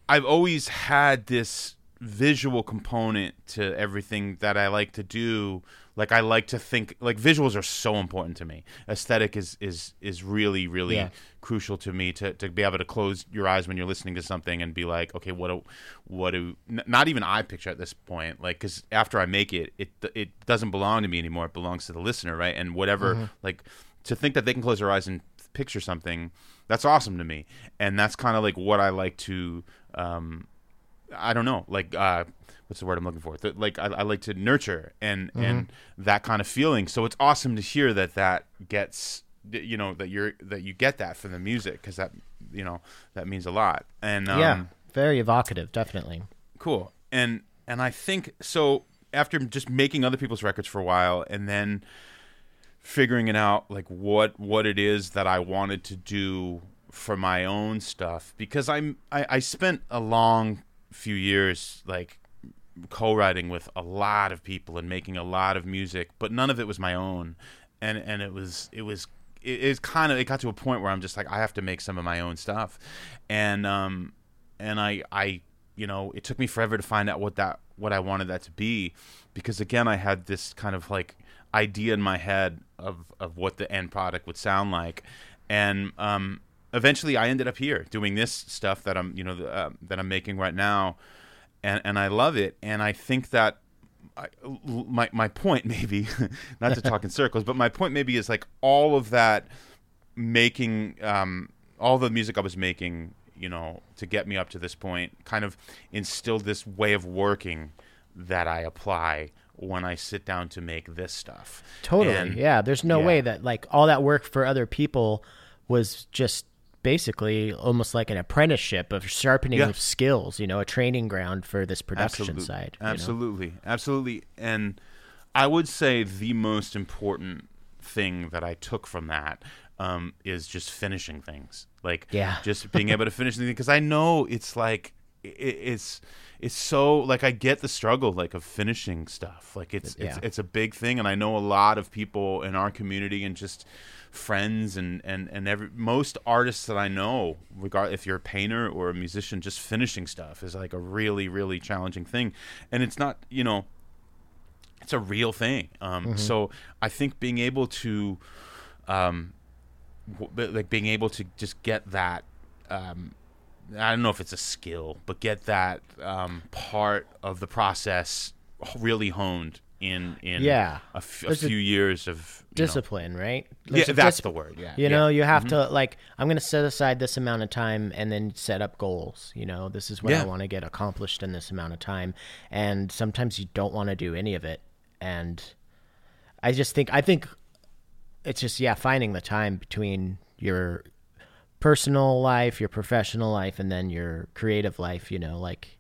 I've always had this visual component to everything that I like to do. Like I like to think like visuals are so important to me. Aesthetic is is is really really Yeah. crucial to me to, to be able to close your eyes when you're listening to something and be like, okay, what do what do not even I picture at this point, like because after I make it, it it doesn't belong to me anymore. It belongs to the listener, right? And whatever, like to think that they can close their eyes and picture something, that's awesome to me. And that's kind of like what I like to. Um, I don't know, like uh, what's the word I'm looking for? Th- like I, I like to nurture and and that kind of feeling. So it's awesome to hear that that gets you know that you're that you get that from the music because that you know that means a lot. And um, yeah very evocative definitely cool and and i think so after just making other people's records for a while and then figuring it out like what what it is that i wanted to do for my own stuff because i'm i, I spent a long few years like co-writing with a lot of people and making a lot of music but none of it was my own. And and it was it was it is kind of it got to a point where I'm just like I have to make some of my own stuff. And um and I I you know it took me forever to find out what that what I wanted that to be because again I had this kind of like idea in my head of of what the end product would sound like. And um eventually I ended up here doing this stuff that I'm you know uh, that I'm making right now and and I love it and I think that I, my my point maybe not to talk in circles but my point maybe is like all of that making um all the music I was making you know to get me up to this point kind of instilled this way of working that I apply when I sit down to make this stuff. Totally. And- yeah. There's no yeah. way that like all that work for other people was just basically almost like an apprenticeship of sharpening Yeah. of skills, you know, a training ground for this production Absolute- side. you know? Absolutely, absolutely. And I would say the most important thing that I took from that um, is just finishing things. Like, Yeah. just being able to finish things because I know it's like it's it's so like I get the struggle like of finishing stuff. Like it's it's it's a big thing, and I know a lot of people in our community and just friends and and and every most artists that I know, regard if you're a painter or a musician, just finishing stuff is like a really really challenging thing, and it's not you know it's a real thing. Um, So I think being able to, um, w- like being able to just get that, um, I don't know if it's a skill, but get that um, part of the process really honed in in Yeah. a, f- a There's a few years of you know- Discipline, right? yeah, There's a that's dis- the word. Yeah, You yeah. know, you have mm-hmm. to like I'm going to set aside this amount of time and then set up goals. You know, this is what I want to get accomplished in this amount of time. And sometimes you don't want to do any of it. And I just think I think it's just yeah, finding the time between your personal life, your professional life and then your creative life, you know, like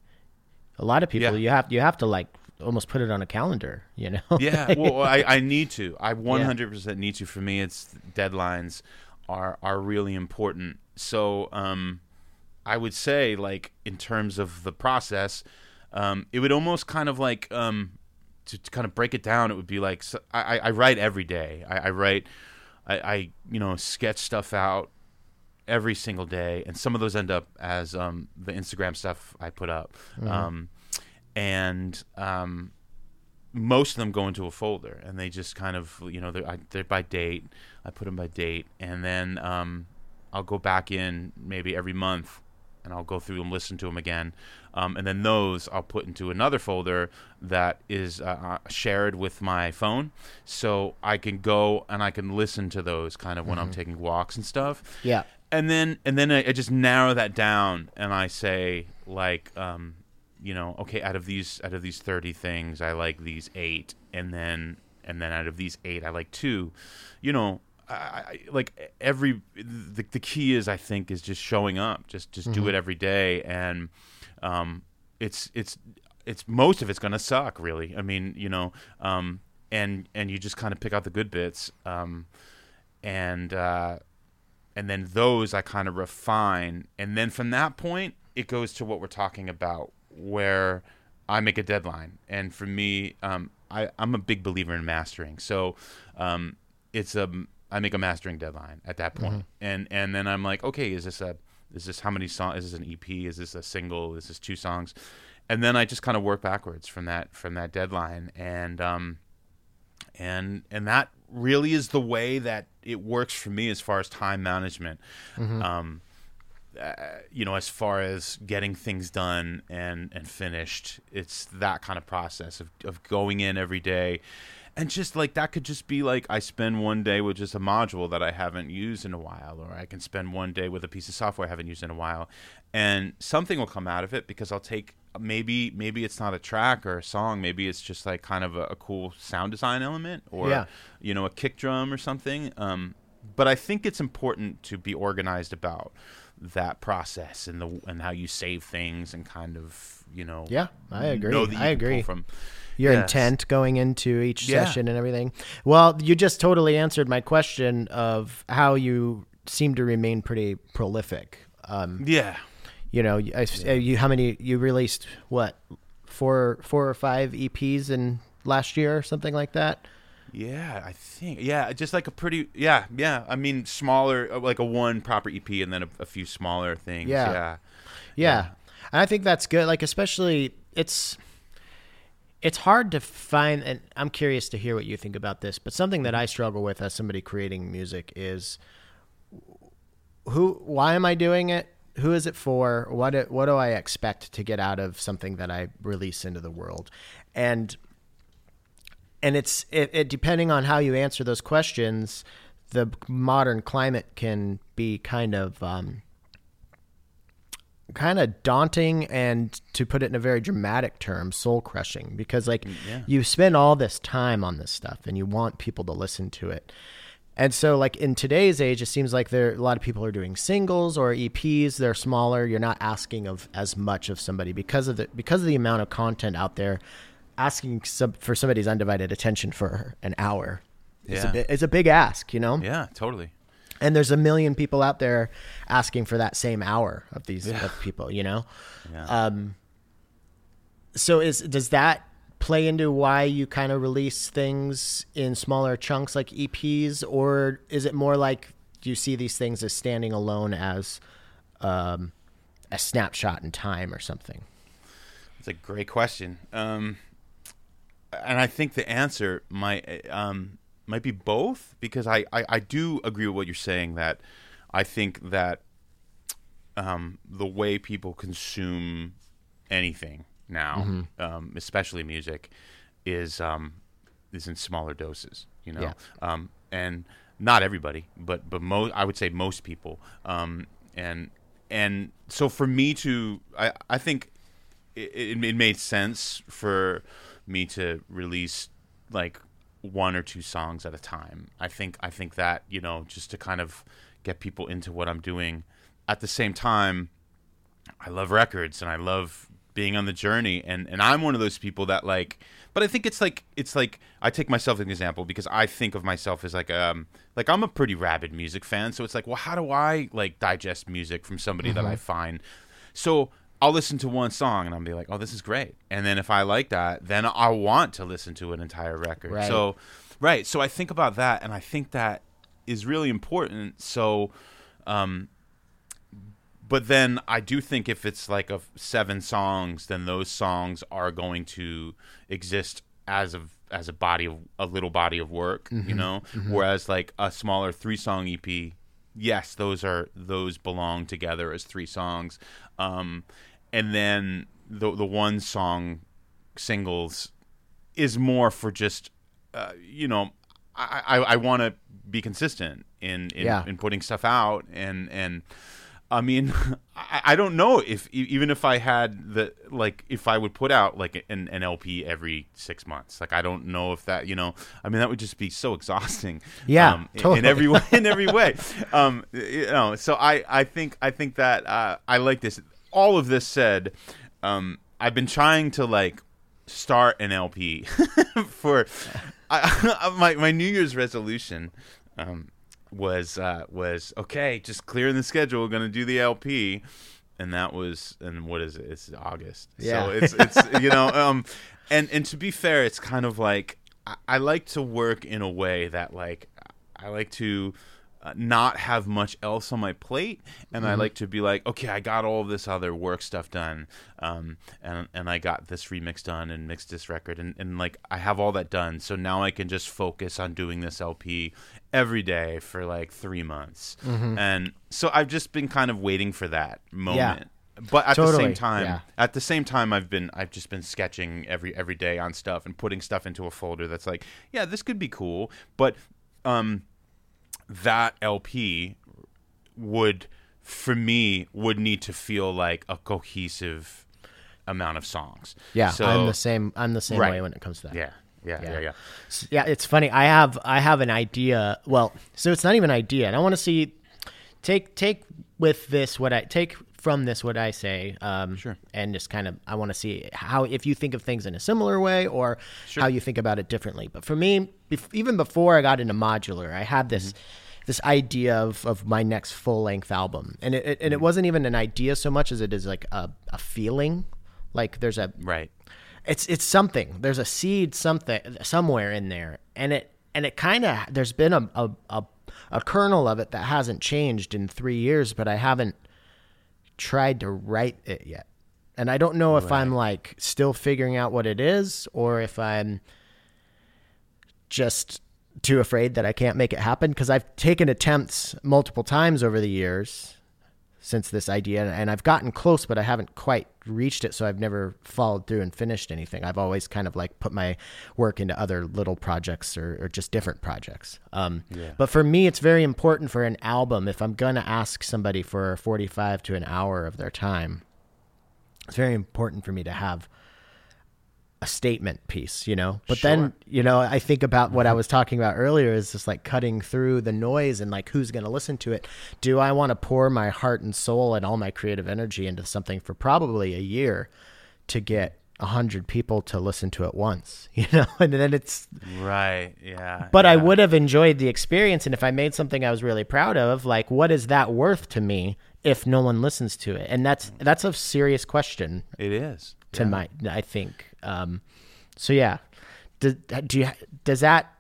a lot of people Yeah. you have you have to like almost put it on a calendar, you know. yeah well I, I need to. I 100% need to. For me it's deadlines are are really important. So um i would say like in terms of the process um it would almost kind of like um to, to kind of break it down it would be like so i i write every day. I, I write I, I you know sketch stuff out every single day, and some of those end up as um, the Instagram stuff I put up, um, and um, most of them go into a folder, and they just kind of you know they're, I, they're by date. I put them by date, and then um, I'll go back in maybe every month, and I'll go through them, listen to them again, um, and then those I'll put into another folder that is uh, uh, shared with my phone, so I can go and I can listen to those kind of when I'm taking walks and stuff Yeah. and then and then I, I just narrow that down and I say like um you know okay out of these out of these 30 things I like these 8 and then and then out of these 8 I like 2 you know I, I like every the, the key is I think is just showing up just just do it every day. And um it's it's it's most of it's going to suck really. I mean you know um and and you just kind of pick out the good bits um and uh and then those I kind of refine, and then from that point it goes to what we're talking about, where I make a deadline, and for me, um, I, I'm a big believer in mastering, so um, it's a I make a mastering deadline at that point. and and then I'm like, okay, is this a is this how many songs? Is this an EP? Is this a single? Is this two songs? And then I just kind of work backwards from that from that deadline, and um, and and that really is the way that it works for me as far as time management um uh, you know as far as getting things done and and finished it's that kind of process of, of going in every day. And just like that could just be like i spend one day with just a module that i haven't used in a while or i can spend one day with a piece of software i haven't used in a while. And something will come out of it because i'll take maybe maybe it's not a track or a song. Maybe it's just like kind of a, a cool sound design element or Yeah. you know a kick drum or something. Um, but i think it's important to be organized about that process and the and how you save things and kind of you know Yeah, I agree. know that you I agree. from your Yes. intent going into each Yeah. session and everything. Well, you just totally answered my question of how you seem to remain pretty prolific. Um, yeah you know, I, uh, you how many you released? What four, four or five EPs in last year or something like that? Yeah, I think. Yeah, just like a pretty. Yeah, yeah. I mean, smaller, uh, like a one proper EP, and then a, a few smaller things. Yeah. Yeah. Yeah. And I think that's good. Like especially it's it's hard to find and I'm curious to hear what you think about this, but something that I struggle with as somebody creating music is who why am I doing it? Who is it for? What do, what do I expect to get out of something that I release into the world? And and it's it, it depending on how you answer those questions, the modern climate can be kind of um, kind of daunting and to put it in a very dramatic term soul crushing. Because like you spend all this time on this stuff and you want people to listen to it. And so like in today's age it seems like there a lot of people are doing singles or eps they're smaller. You're not asking of as much of somebody because of the because of the amount of content out there asking some, for somebody's undivided attention for an hour is a Yeah. bit, it's a big ask you know Yeah, totally. and there's a million people out there asking for that same hour of these of people you know Yeah. um so is does that play into why you kind of release things in smaller chunks like eps or is it more like you see these things as standing alone as um a snapshot in time or something It's a great question. Um, and I think the answer might um, might be both because I, I, I do agree with what you're saying that I think that um, the way people consume anything now, um, especially music, is um, is in smaller doses. You know, Yeah. um, and not everybody, but but most I would say most people. Um, and and so for me to, I I think it, it, it made sense for me to release like one or two songs at a time. I think I think that you know just to kind of get people into what I'm doing. At the same time, I love records and I love being on the journey and and I'm one of those people that like but I think it's like it's like I take myself as an example because I think of myself as like um like I'm a pretty rabid music fan so it's like well how do I like digest music from somebody that I find so I'll listen to one song and I'll be like oh this is great. And then if I like that then I want to listen to an entire record. Right. so right. So I think about that and I think that is really important. So um but then I do think if it's like a seven songs, then those songs are going to exist as a as a body of a little body of work, you know. Whereas like a smaller three song EP, yes, those are those belong together as three songs, um, and then the the one song singles is more for just uh, you know I I, I want to be consistent in in, Yeah. in putting stuff out. And and I mean I, I don't know if even if I had the like if I would put out like an, an LP every six months. Like I don't know if that you know I mean that would just be so exhausting. Yeah, um, in- in every way in every way. Um you know so I I think I think that uh, I like this all of this said um I've been trying to like start an LP for I, my my New Year's resolution um, was uh, was okay, just clearing the schedule. We're gonna do the LP, and that was and what is it? It's August. Yeah. So it's it's you know um, and and to be fair, it's kind of like I, I like to work in a way that like I like to. Uh, not have much else on my plate, and I like to be like, okay, I got all of this other work stuff done, um, and and I got this remix done and mixed this record, and, and like I have all that done, so now I can just focus on doing this LP every day for like three months, and so I've just been kind of waiting for that moment. But at the same time, yeah. at the same time, I've been I've just been sketching every every day on stuff and putting stuff into a folder that's like, yeah, this could be cool, but um, that LP would for me would need to feel like a cohesive amount of songs. yeah so, i'm the same i'm the same Right. way when it comes to that Yeah, yeah, Yeah. yeah, yeah. S- yeah it's funny i have i have an idea well so it's not even an idea and i want to see take take with this what i take from this what i say um Sure. and just kind of i want to see how if you think of things in a similar way or how you think about it differently. But for me bef- even before i got into modular i had this this idea of, of my next full length album. And it, it and it wasn't even an idea so much as it is like a, a feeling. Like there's a Right. it's it's something. There's a seed something somewhere in there, and it and it kind of there's been a, a a a kernel of it that hasn't changed in three years, but I haven't tried to write it yet, and I don't know if I'm like still figuring out what it is or if I'm just too afraid that I can't make it happen because I've taken attempts multiple times over the years. Since this idea, and I've gotten close, but I haven't quite reached it. So I've never followed through and finished anything. I've always kind of like put my work into other little projects or, or just different projects. Um, Yeah. But for me, it's very important for an album. If I'm gonna ask somebody for 45 to an hour of their time, it's very important for me to have a statement piece, you know. But then, you know, I think about what I mm-hmm. was talking about earlier is just like cutting through the noise and like who's going to listen to it. Do I want to pour my heart and soul and all my creative energy into something for probably a year to get a hundred people to listen to it once, you know? And then it's Right. Yeah. but I would have enjoyed the experience. And if I made something I was really proud of, like, what is that worth to me if no one listens to it? And that's mm. that's a serious question It is. to my, I think. Um, so yeah, do, do you does that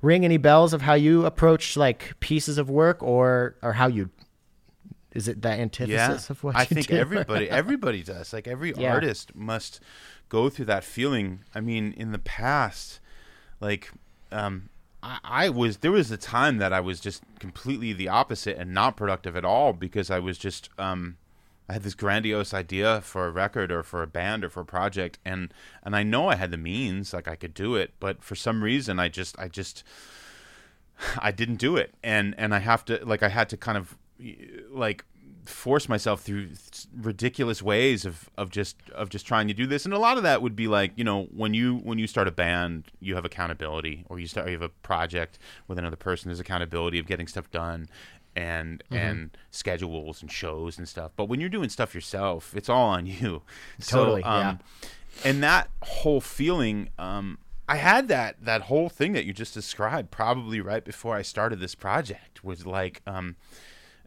ring any bells of how you approach like pieces of work, or or how you? Is it the antithesis of what you I think do? everybody everybody does. Like every Yeah. artist must go through that feeling. I mean, in the past, like um I, I was there was a time that I was just completely the opposite and not productive at all because I was just um I had this grandiose idea for a record or for a band or for a project and and I know I had the means like I could do it but for some reason I just I just I didn't do it, and and I have to like I had to kind of like force myself through ridiculous ways of of just of just trying to do this, and a lot of that would be like you know when you when you start a band, you have accountability, or you start you have a project with another person, there's accountability of getting stuff done. And and schedules and shows and stuff, but when you're doing stuff yourself, it's all on you. Totally, so, um, yeah. and that whole feeling um, i had that that whole thing that you just described probably right before i started this project was like um,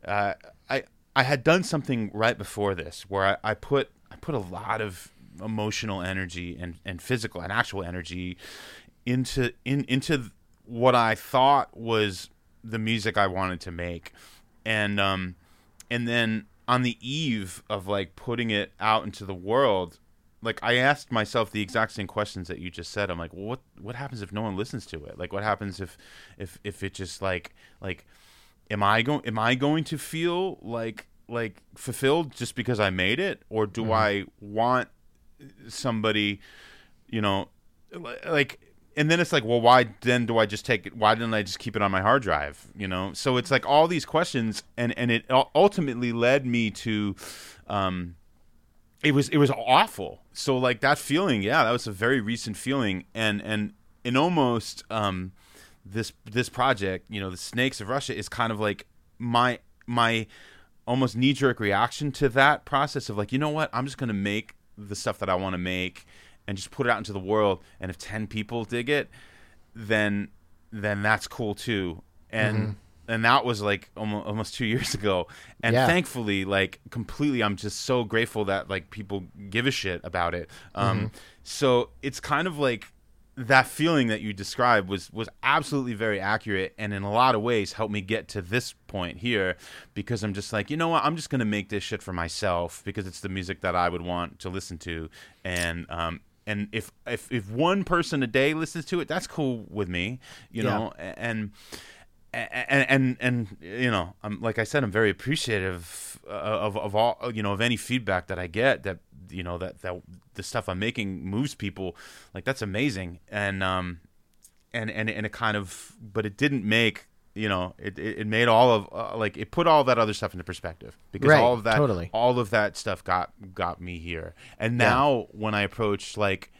uh, i i had done something right before this where i, I put i put a lot of emotional energy and, and physical and actual energy into in into what i thought was the music i wanted to make. And um and then on the eve of like putting it out into the world like i asked myself the exact same questions that you just said. I'm like well, what what happens if no one listens to it? Like what happens if if if it just like like am i going am i going to feel like like fulfilled just because i made it? Or do i want somebody you know like and then it's like well why then do i just take it why didn't i just keep it on my hard drive you know? So it's like all these questions and and it ultimately led me to um it was it was awful. So like that feeling yeah that was a very recent feeling. And and and almost um this this project you know the snakes of russia is kind of like my my almost knee jerk reaction to that process of like you know what? I'm just to make the stuff that i want to make and just put it out into the world and if 10 people dig it then then that's cool too and Mm-hmm. and that was like almost, almost two years ago and Yeah. thankfully like completely i'm just so grateful that like people give a shit about it um Mm-hmm. so it's kind of like that feeling that you described was was absolutely very accurate and in a lot of ways helped me get to this point here because I'm just like you know what I'm just gonna make this shit for myself because it's the music that I would want to listen to and um and if if if one person a day listens to it that's cool with me you Yeah. know and and and and you know, I'm like I said, I'm very appreciative uh, of of all you know of any feedback that I get that you know that that the stuff I'm making moves people. Like that's amazing, and um, and and and it kind of, but it didn't make you know it it, made all of uh, like it put all that other stuff into perspective because Right, all of that totally. all of that stuff got got me here, and now when I approach like.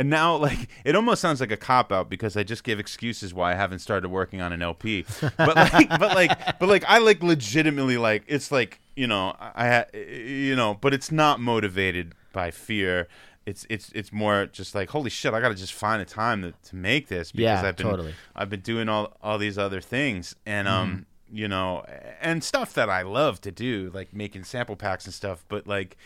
And now, like, it almost sounds like a cop out because I just give excuses why I haven't started working on an LP. But like, but like, but like, I like legitimately like it's like you know I, I you know, but it's not motivated by fear. It's it's it's more just like holy shit, I got to just find a time to, to make this because Yeah, I've been totally. I've been doing all all these other things and um you know and stuff that I love to do like making sample packs and stuff, but like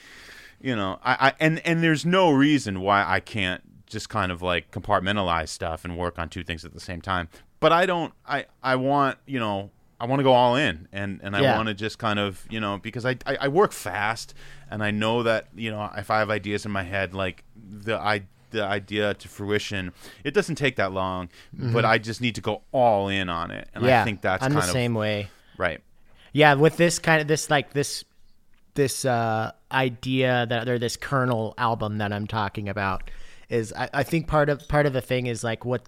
you know I, I and and there's no reason why I can't just kind of like compartmentalize stuff and work on two things at the same time. But I don't I I want, you know, I want to go all in and and I Yeah. want to just kind of, you know, because I, I I work fast and I know that, you know, if I have ideas in my head like the I the idea to fruition, it doesn't take that long, but I just need to go all in on it. And Mm-hmm. yeah, I think that's I'm kind the of same way. right. Yeah, with this kind of this like this this uh, idea that or this kernel album that I'm talking about is I, I think part of part of the thing is like what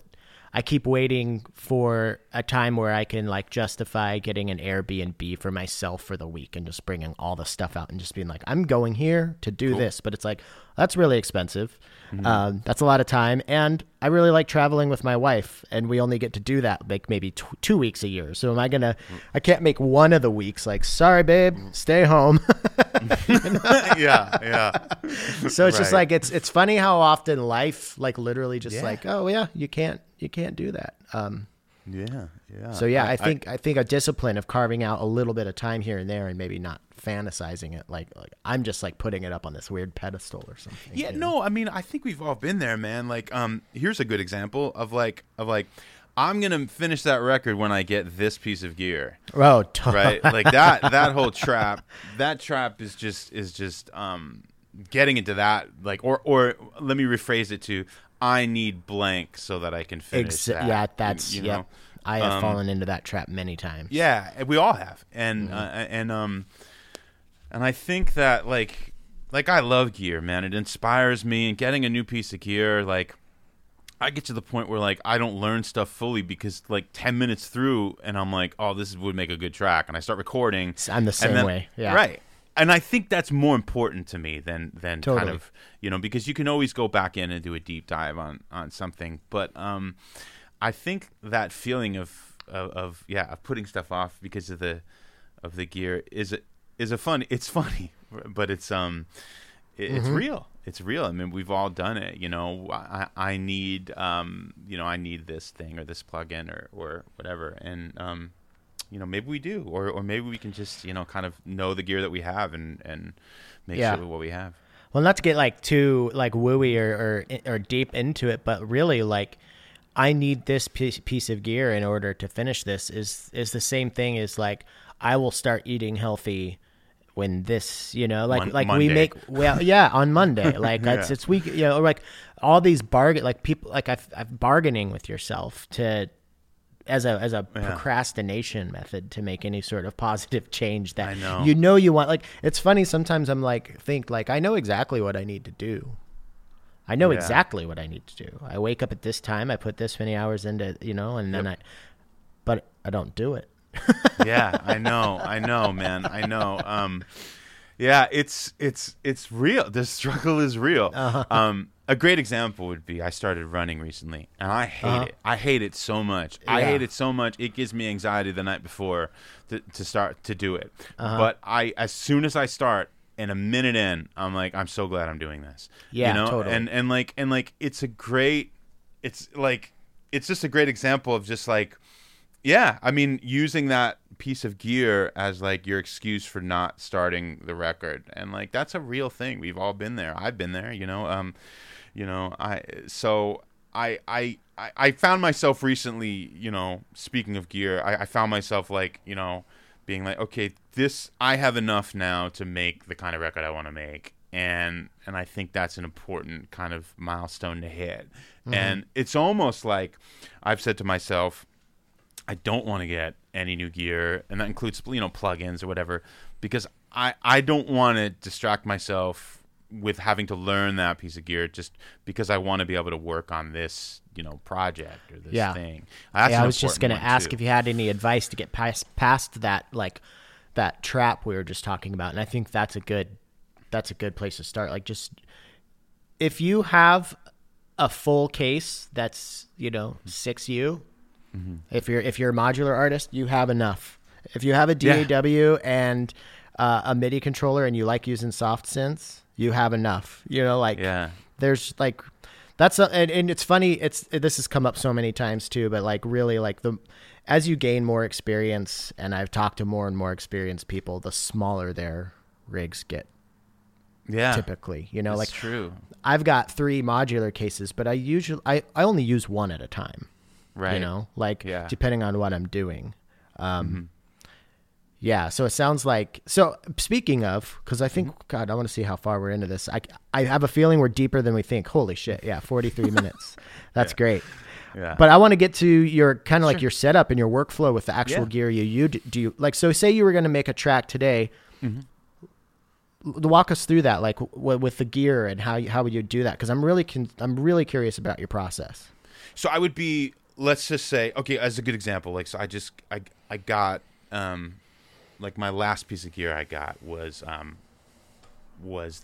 I keep waiting for a time where I can like justify getting an Airbnb for myself for the week and just bringing all the stuff out and just being like, I'm going here to do this. But it's like, that's really expensive. Um, that's a lot of time. And I really like traveling with my wife, and we only get to do that like maybe t- two weeks a year. So am I going to, I can't make one of the weeks like, sorry, babe, stay home. yeah, yeah. so it's just like, it's, it's funny how often life, like literally just Yeah. like, oh yeah, you can't, you can't do that. Um, Yeah, yeah. So yeah, I, think I, think a discipline of carving out a little bit of time here and there, and maybe not fantasizing it like like I'm just like putting it up on this weird pedestal or something. Yeah, you know? no, I mean, I think we've all been there, man. Like, um, here's a good example of like of like, I'm gonna finish that record when I get this piece of gear, Oh, to- right? like that that whole trap, that trap is just is just um getting into that like or or let me rephrase it to I need blank so that I can finish Ex- that. yeah, that's you yeah. know? I have Um, fallen into that trap many times. Yeah, we all have, and Mm-hmm. uh, and um, and I think that like like I love gear, man. It inspires me, and getting a new piece of gear, like I get to the point where like I don't learn stuff fully because like ten minutes through, and I'm like, oh, this would make a good track, and I start recording. I'm the same then- way. Yeah. right. And I think that's more important to me than than kind of you know because you can always go back in and do a deep dive on on something, but um, I think that feeling of, of of yeah of putting stuff off because of the of the gear is is a fun it's funny but it's um it, it's Mm-hmm. real. It's real. I mean we've all done it you know. I I need um you know I need this thing or this plugin or or whatever. And um you know maybe we do or or maybe we can just you know kind of know the gear that we have and and make Yeah. sure with what we have Well, not to get like too like wooey or, or or deep into it, but really like I need this piece, piece of gear in order to finish this is is the same thing as like I will start eating healthy when this you know like Mon- like Monday. we make well yeah on Monday like it's it's week you know like all these bargain like people like I've, I've bargaining with yourself to as a as a procrastination method to make any sort of positive change that I know. you know you want like it's funny sometimes I'm like think like I know exactly what I need to do. I know Yeah. exactly what I need to do. I wake up at this time, I put this many hours into, you know, and then I but I don't do it. yeah, I know, I know, man, I know. Um, yeah, it's it's it's real. The struggle is real. Uh-huh. Um, a great example would be I started running recently, and I hate it. I hate it so much. I Uh-huh. Hate it so much. It gives me anxiety the night before to, to start to do it. Uh-huh. But I, as soon as I start, and a minute in, I'm like, I'm so glad I'm doing this. Yeah, you know, totally. and and like and like it's a great. It's like it's just a great example of just like yeah, I mean, using that piece of gear as like your excuse for not starting the record, and like that's a real thing. We've all been there. I've been there. You know, um, you know, I so I I I- found myself recently. You know, speaking of gear, I, I found myself like you know being like, okay, this I have enough now to make the kind of record I want to make. And and I think that's an important kind of milestone to hit. Mm-hmm. And it's almost like I've said to myself, I don't want to get any new gear, and that includes you know plugins or whatever, because I I don't want to distract myself with having to learn that piece of gear just because I want to be able to work on this you know project or this Yeah. thing. That's yeah, I was just going to ask too. if you had any advice to get past past that like that trap we were just talking about, and I think that's a good that's a good place to start. Like just if you have a full case that's you know six U, Mm-hmm. if you're if you're a modular artist, you have enough. If you have a Yeah. DAW and uh, a MIDI controller and you like using soft synths, you have enough. You know, like Yeah. there's like that's a, and, and it's funny it's this has come up so many times too but like really like the as you gain more experience and i've talked to more and more experienced people the smaller their rigs get Yeah, typically you know That's like true. i've got three modular cases but i usually i, I only use one at a time Right. you know like Yeah. Mm-hmm. depending on what i'm doing um yeah so it sounds like so speaking of because i Mm-hmm. think god i want to see how far we're into this i i have a feeling we're deeper than we think holy shit yeah 43 minutes that's great Yeah. but i want to get to your kind of like your setup and your workflow with the actual Yeah. gear you you do you like so say you were going to make a track today Mm-hmm. walk us through that, like w- with the gear and how you, how would you do that? Because I'm really con- I'm really curious about your process. So I would be, let's just say, okay, as a good example, like so I just I I got um like my last piece of gear I got was um was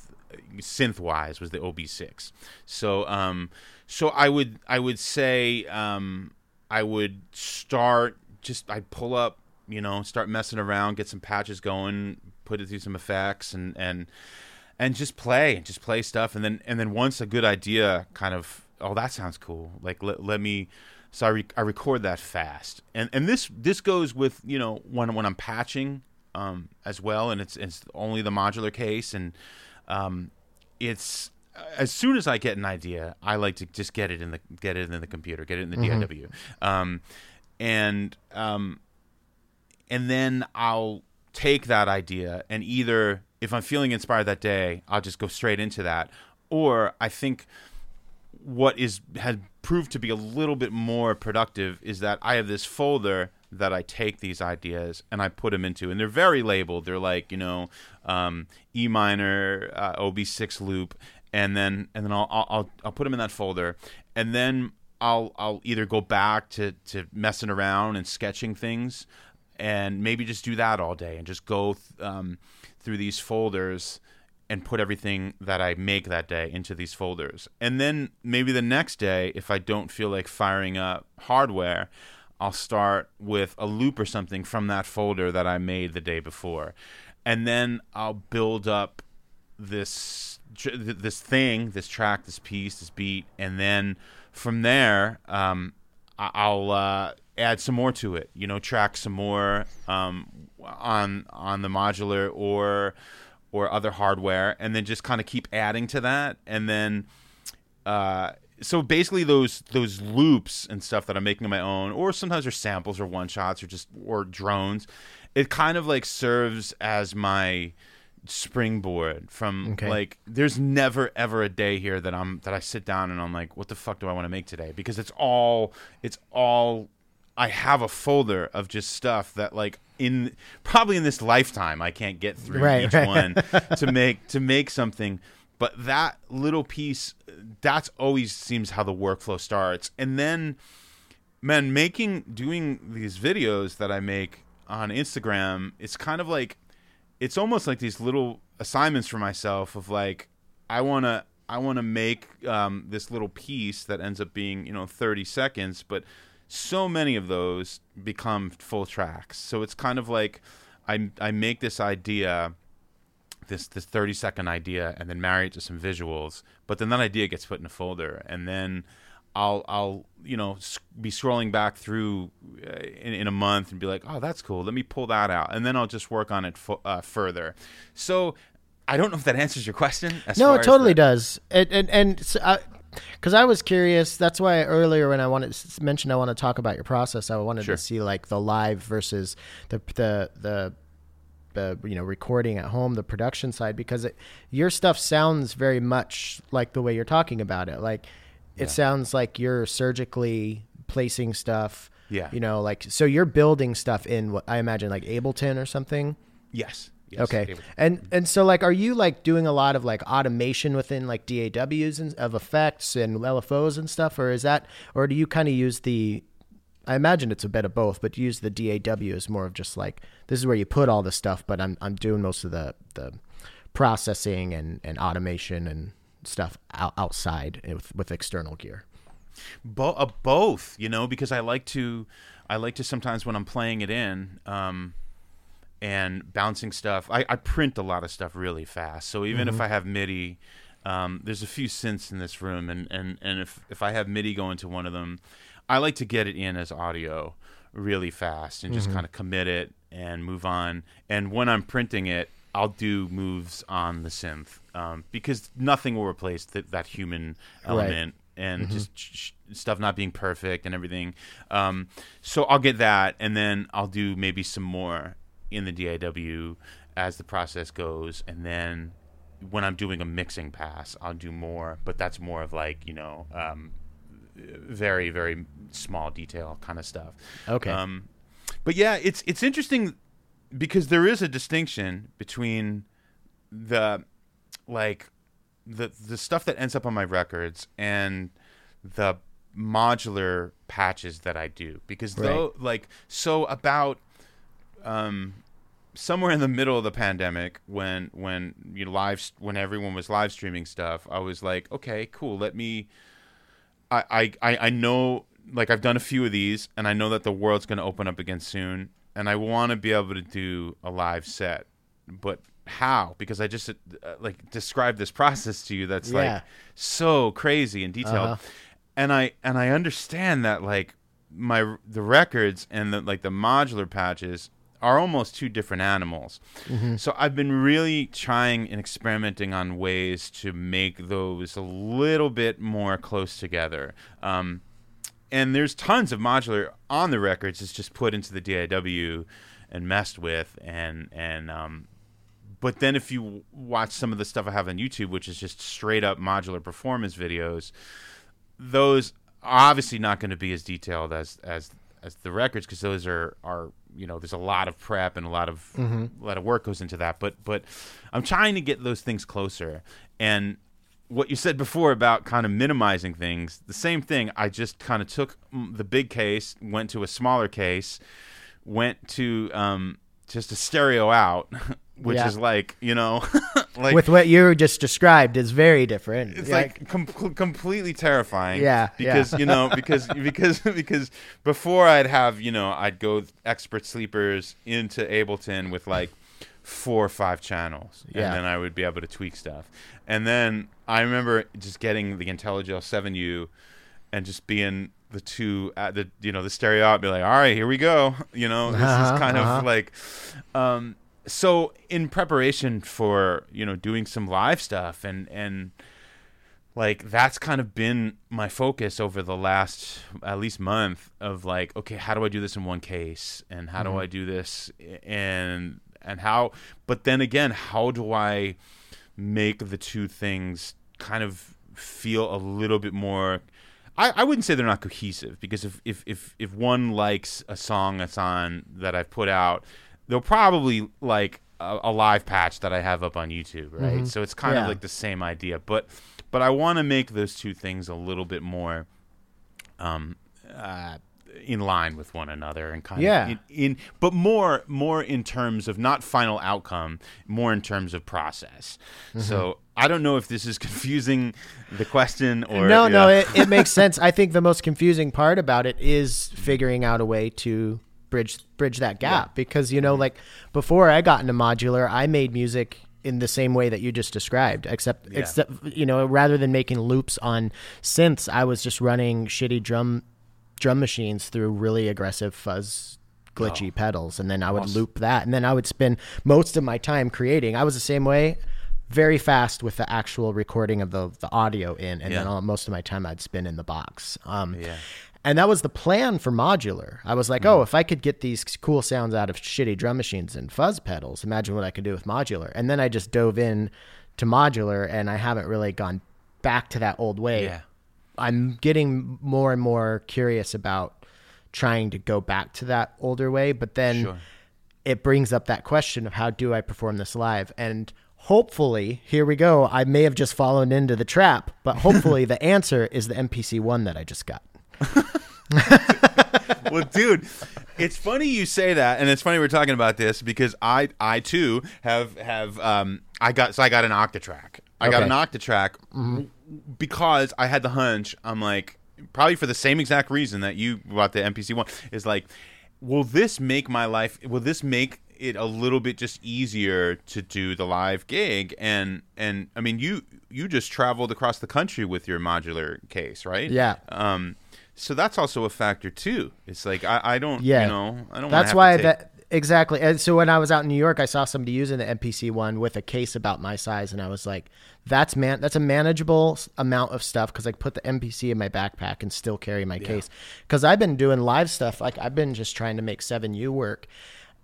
synth wise was the OB6. So um so I would I would say um I would start just I'd pull up, you know, start messing around, get some patches going, put it through some effects and and and just play, just play stuff and then and then once a good idea kind of oh that sounds cool. Like let, let me so I, re- I record that fast. And and this this goes with, you know, when when I'm patching um as well and it's it's only the modular case and um it's as soon as I get an idea, I like to just get it in the get it in the computer, get it in the Mm-hmm. DAW, um, and um, and then I'll take that idea and either if I'm feeling inspired that day, I'll just go straight into that, or I think what is has proved to be a little bit more productive is that I have this folder that I take these ideas and I put them into, and they're very labeled. They're like you know um, E minor, uh, OB6 loop, and then and then I'll, I'll I'll I'll put them in that folder, and then I'll I'll either go back to to messing around and sketching things, and maybe just do that all day and just go th- um, through these folders and put everything that I make that day into these folders. And then maybe the next day, if I don't feel like firing up hardware, I'll start with a loop or something from that folder that I made the day before. And then I'll build up this this thing, this track, this piece, this beat, and then from there, um, I'll uh, add some more to it. You know, track some more um, on on the modular or or other hardware, and then just kind of keep adding to that, and then. Uh, so basically, those those loops and stuff that I'm making on my own, or sometimes they're samples or one shots or just or drones, it kind of like serves as my springboard from Okay. like there's never ever a day here that I'm that I sit down and I'm like what the fuck do I want to make today because it's all it's all I have a folder of just stuff that like in probably in this lifetime I can't get through Right, each right. one to make to make something but that little piece that's always seems how the workflow starts and then man making doing these videos that I make on Instagram it's kind of like it's almost like these little assignments for myself of like I want to I want to make um, this little piece that ends up being you know 30 seconds but so many of those become full tracks. So it's kind of like I I make this idea this this 30 second idea and then marry it to some visuals but then that idea gets put in a folder and then I'll I'll you know be scrolling back through uh, in, in a month and be like oh that's cool. Let me pull that out. And then I'll just work on it fo- uh, further. So I don't know if that answers your question No, it totally the- does. And and, and so I, because I was curious. That's why earlier when I wanted mentioned I want to talk about your process, I wanted Sure. to see like the live versus the the the. The you know recording at home, the production side, because it, your stuff sounds very much like the way you're talking about it. Like it sounds like you're surgically placing stuff. Yeah. You know, like so you're building stuff in what I imagine like Ableton or something. yes, yes Okay. And and so like are you like doing a lot of like automation within like DAWs and of effects and LFOs and stuff or is that or do you kind of use the I imagine it's a bit of both, but use the DAW as more of just like this is where you put all the stuff, but I'm I'm doing most of the the processing and and automation and stuff out, outside with with external gear. Bo- uh, both, you know, because I like to, I like to sometimes when I'm playing it in, um, and bouncing stuff. I, I print a lot of stuff really fast, so even if I have MIDI, um, there's a few synths in this room, and and and if if I have MIDI going to one of them, I like to get it in as audio really fast and just kind of commit it and move on. And when I'm printing it, I'll do moves on the synth um, because nothing will replace th- that human element and just sh- sh- stuff not being perfect and everything. Um, so I'll get that, and then I'll do maybe some more in the DAW as the process goes, and then when I'm doing a mixing pass, I'll do more, but that's more of like you know, um, very very small detail kind of stuff. Okay. Um, but yeah, it's it's interesting because there is a distinction between the like the the stuff that ends up on my records and the modular patches that I do because though like so about um somewhere in the middle of the pandemic when when you live when everyone was live streaming stuff I was like okay cool let me I I I I know like I've done a few of these and I know that the world's going to open up again soon and I want to be able to do a live set but how because I just uh, like described this process to you that's Yeah. like so crazy and detailed Uh-huh. and I and I understand that like my the records and the like the modular patches are almost two different animals. So I've been really trying and experimenting on ways to make those a little bit more close together. Um, and there's tons of modular on the records. It's just put into the DAW and messed with, and and um, but then if you watch some of the stuff I have on YouTube, which is just straight up modular performance videos, those are obviously not going to be as detailed as as as the records because those are are you know there's a lot of prep and a lot of a lot of work goes into that. But but I'm trying to get those things closer and. What you said before about kind of minimizing things, the same thing. I just kind of took the big case, went to a smaller case, went to um, just a stereo out, which Yeah. is like you know, like With what you just described is very different. it's Yeah, like com- completely terrifying. Yeah, yeah. because you know because because because before I'd have you know I'd go Expert Sleepers into Ableton with like four or five channels, Yeah. and then I would be able to tweak stuff. And then I remember just getting the Intellijel 7U and just being the two at the you know the stereo out, be like, all right, here we go. You know, this Uh-huh, is kind uh-huh. of like um so in preparation for you know doing some live stuff and and like that's kind of been my focus over the last at least month of like okay how do i do this in one case? And how do mm-hmm. i do this? And and how but then again how do i make the two things kind of feel a little bit more I, I wouldn't say they're not cohesive because if, if, if, if one likes a song that's on that I've put out, they'll probably like a, a live patch that I have up on YouTube, right? So it's kind Yeah. of like the same idea, but but I want to make those two things a little bit more um, uh, in line with one another and kind Yeah. of in, in but more more in terms of not final outcome, more in terms of process. Mm-hmm. So I don't know if this is confusing the question or no, no, it, it makes sense. I think the most confusing part about it is figuring out a way to bridge bridge that gap. Because you know, like before I got into modular, I made music in the same way that you just described, except except you know, rather than making loops on synths, I was just running shitty drum drum machines through really aggressive fuzz glitchy pedals. And then I would loop that. And then I would spend most of my time creating. I was the same way very fast with the actual recording of the the audio in. And then all, most of my time I'd spend in the box. Um Yeah. And that was the plan for modular. I was like, oh, mm. if I could get these cool sounds out of shitty drum machines and fuzz pedals, imagine what I could do with modular. And then I just dove in to modular and I haven't really gone back to that old way. Yeah. I'm getting more and more curious about trying to go back to that older way, but then Sure. it brings up that question of how do I perform this live? And hopefully, here we go. I may have just fallen into the trap, but hopefully the answer is the MPC one that I just got. well, dude, it's funny you say that, and it's funny we're talking about this because I, I too have have um, I got so I got an Octatrack. I got an Octatrack because I had the hunch. I'm like, probably for the same exact reason that you bought the MPC one is like, will this make my life? Will this make it a little bit just easier to do the live gig? And and I mean, you you just traveled across the country with your modular case, right? Yeah. Um, so that's also a factor too. It's like I, I don't, Yeah. you know, I don't. That's why to take, that exactly. And so when I was out in New York, I saw somebody using the MPC one with a case about my size, and I was like, "That's man, that's a manageable amount of stuff because I put the MPC in my backpack and still carry my case." Because I've been doing live stuff, like I've been just trying to make Seven U work,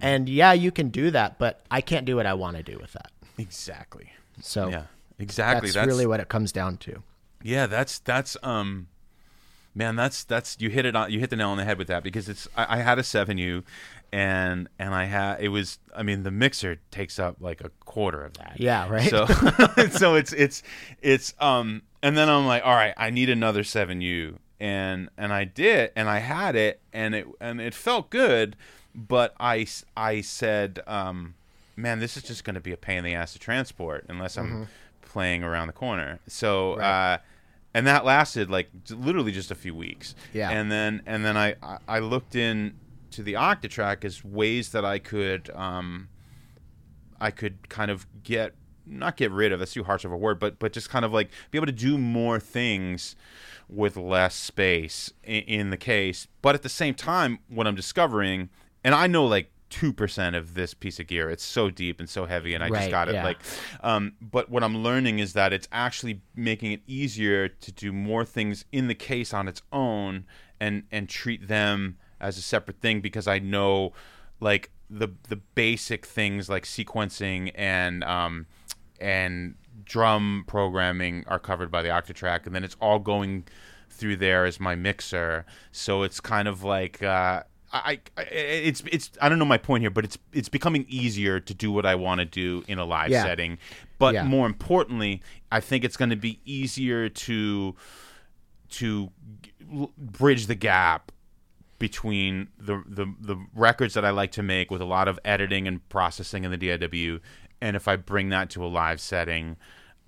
and yeah, you can do that, but I can't do what I want to do with that. exactly. So Yeah, exactly. that's, That's, really what it comes down to. Yeah, that's that's um, man, that's that's you hit it on you hit the nail on the head with that because it's I, I had a seven U, and and I had it was I mean the mixer takes up like a quarter of that. Yeah, right. So so it's it's it's um and then I'm like, all right, I need another seven U, and and I did, and I had it, and it and it felt good, but I I said, um, man, this is just going to be a pain in the ass to transport unless I'm playing around the corner. So. Mm-hmm. Right. uh and that lasted like literally just a few weeks. Yeah. And then and then I I- looked in to the Octatrack as ways that I could um I could kind of get not get rid of that's too harsh of a word, but but just kind of like be able to do more things with less space in, in the case. But at the same time, what I'm discovering, and I know like two percent of this piece of gear, it's so deep and so heavy, and I Right, just got it yeah. like. Um, but what I'm learning is that it's actually making it easier to do more things in the case on its own, and and treat them as a separate thing because I know like the the basic things like sequencing and um and drum programming are covered by the Octatrack and then it's all going through there as my mixer so it's kind of like uh I, I it's it's I don't know my point here, but it's it's becoming easier to do what I want to do in a live Yeah. setting. But Yeah. more importantly, I think it's going to be easier to to bridge the gap between the, the the records that I like to make with a lot of editing and processing in the DAW, and if I bring that to a live setting,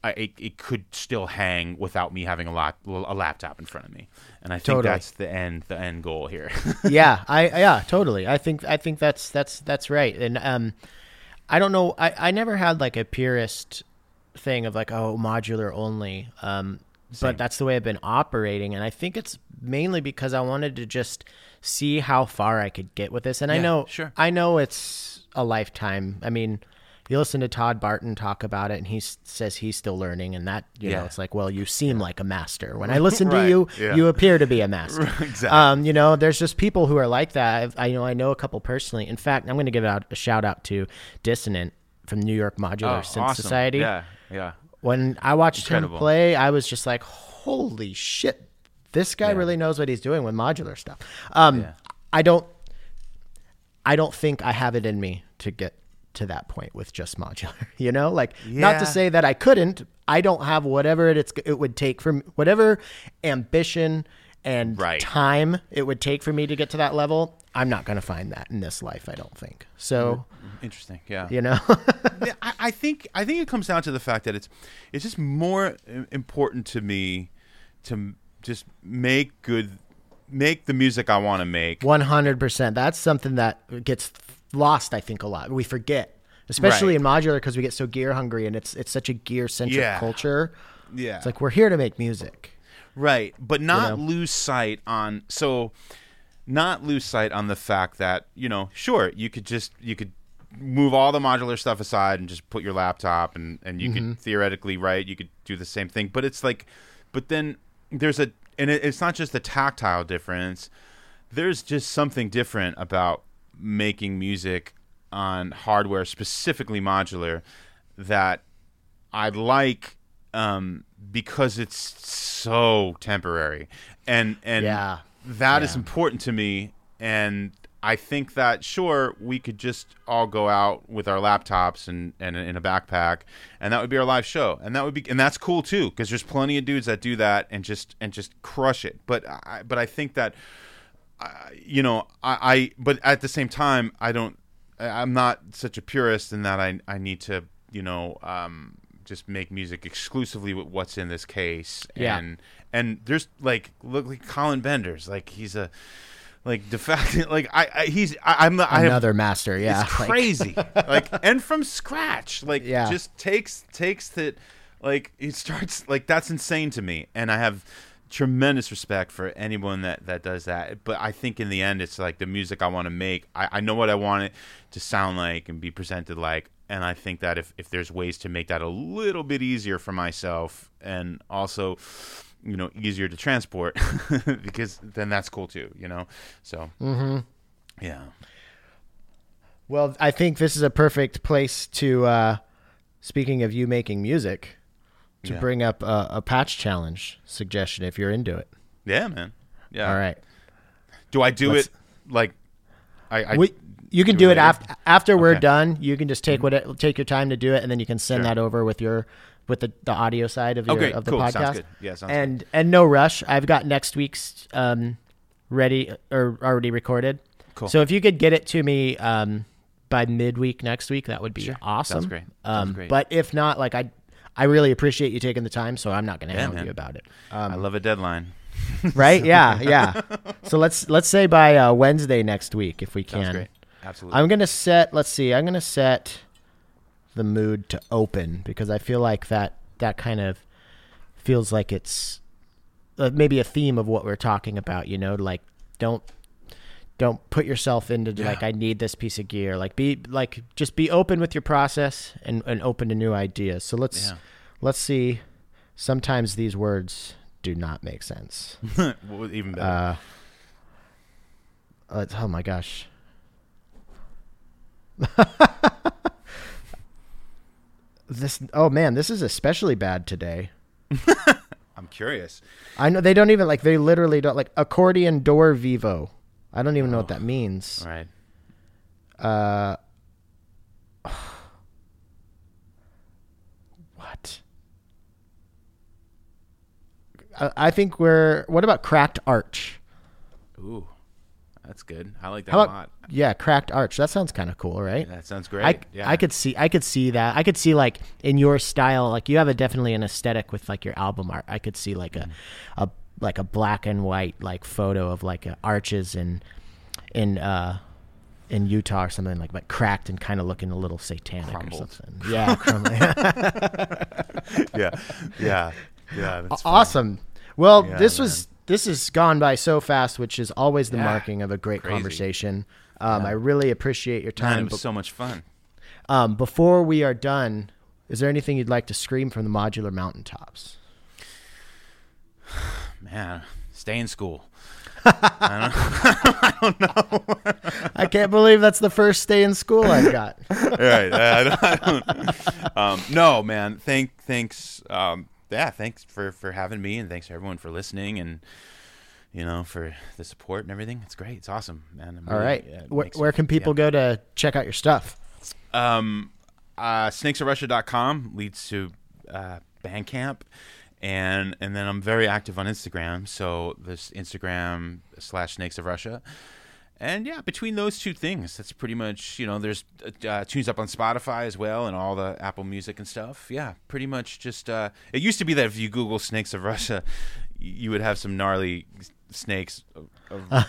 I, it, it could still hang without me having a lot a laptop in front of me, and I think Totally. that's the end the end goal here. yeah, I yeah, totally. I think I think that's that's that's right. And um I don't know I I never had like a purist thing of like oh modular only. Um but that's the way I've been operating and I think it's mainly because I wanted to just see how far I could get with this. And I know sure. I know it's a lifetime. I mean, you listen to Todd Barton talk about it and he says he's still learning and that you know Yeah. it's like well you seem like a master. When I listen to you yeah. you appear to be a master. Exactly. Um, you know, there's just people who are like that. I've, I know I know a couple personally. In fact, I'm going to give out a shout out to Dissonant from New York Modular Synth Oh, awesome. Society. Yeah, yeah. When I watched Incredible. him play, I was just like, "Holy shit, this guy really knows what he's doing with modular stuff." Um, Yeah. I don't, I don't think I have it in me to get to that point with just modular. You know, like not to say that I couldn't. I don't have whatever it, it would take from whatever ambition and Right. time it would take for me to get to that level. I'm not going to find that in this life. I don't think so. Mm, interesting. Yeah. You know, I, I think I think it comes down to the fact that it's it's just more important to me to just make good make the music I want to make. One hundred percent. That's something that gets lost. I think a lot. We forget, especially Right. in modular, because we get so gear hungry, and it's it's such a gear centric Yeah. culture. Yeah. It's like we're here to make music. Right, but not know? lose sight on so not lose sight on the fact that, you know, sure, you could just you could move all the modular stuff aside and just put your laptop and and you Mm-hmm. could theoretically, right, you could do the same thing, but it's like but then there's a and it, it's not just the tactile difference. There's just something different about making music on hardware specifically modular that I like um, because it's so temporary, and and Yeah. that is Yeah. important to me. And I think that sure we could just all go out with our laptops and, and in a backpack, and that would be our live show, and that would be and that's cool too because there's plenty of dudes that do that and just and just crush it. But I, but I think that you know, I, I but at the same time, I don't. I- I'm not such a purist in that I I need to you know um, just make music exclusively with what's in this case. Yeah. And and there's like look like Colin Benders, like he's a like de facto like I, I he's I, I'm the, I have Another master. Yeah. it's Like, crazy. like and from scratch. Like Yeah. just takes takes that like it starts like that's insane to me. And I have tremendous respect for anyone that that does that. But I think in the end it's like the music I want to make. I, I know what I want it to sound like and be presented like. And I think that if, if there's ways to make that a little bit easier for myself and also you know easier to transport because then that's cool too you know so mm-hmm. yeah Well, I think this is a perfect place to. uh Speaking of you making music, to Yeah. bring up a, a patch challenge suggestion if you're into it. Yeah, man. Yeah. All right. Do I do Let's- it like I, I We- You can do it later? after after we're Mm-hmm. done. You can just take what it, take your time to do it, and then you can send Sure. that over with your with the, the audio side of your great. of the Cool. podcast. Sounds good. Yeah, sounds and and no rush. I've got next week's um ready or already recorded. Cool. So if you could get it to me um by midweek next week, that would be Sure. awesome. Sounds great. Sounds Um, great. But if not, like I. I really appreciate you taking the time, so I'm not going to Yeah, hound man. you about it. I love a deadline. Right? Yeah, yeah. So let's let's say by uh, Wednesday next week if we can. great. Absolutely. I'm gonna set. Let's see. I'm gonna set the mood to open because I feel like that that kind of feels like it's uh, maybe a theme of what we're talking about. You know, like don't don't put yourself into like I need this piece of gear. Like be like just be open with your process and and open to new ideas. So let's Yeah. let's see. Sometimes these words do not make sense. Even better. Uh, let's, oh my gosh. this oh man, this is especially bad today. I'm curious. I know they don't even like they literally don't like accordion door vivo. I don't even know what that means. All right. Uh what? I, I think we're what about cracked arch? Ooh, that's good. I like that How a lot. yeah, cracked arch. That sounds kind of cool, right? That sounds great. I, yeah. I could see I could see that. I could see like in your style, like you have a definitely an aesthetic with like your album art. I could see like a, a like a black and white like photo of like uh, arches in in uh in Utah or something like but cracked and kind of looking a little satanic Crumbled. or something. Yeah, yeah, yeah, yeah. That's fun. awesome. Well, Yeah, this was this has gone by so fast, which is always the Yeah. marking of a great Crazy. conversation. Um, I really appreciate your Man, time. it was so much fun. Um, before we are done, is there anything you'd like to scream from the modular mountaintops? Man, stay in school. I don't, I don't know. I can't believe that's the first stay in school I've got. right. I don't, I um, no, man. Thank, thanks. Um, yeah, thanks for for having me, and thanks to everyone for listening, and you know for the support and everything. It's great. It's awesome, man. I'm All really- right. yeah, where, where can people go to check out your stuff? Um, uh, snakesofrussia.com leads to uh, Bandcamp, and and then I'm very active on Instagram. So this Instagram slash Snakes of Russia. And yeah, between those two things, that's pretty much you know. There's uh, tunes up on Spotify as well, and all the Apple Music and stuff. Yeah, pretty much just. Uh, it used to be that if you Google Snakes of Russia, you would have some gnarly snakes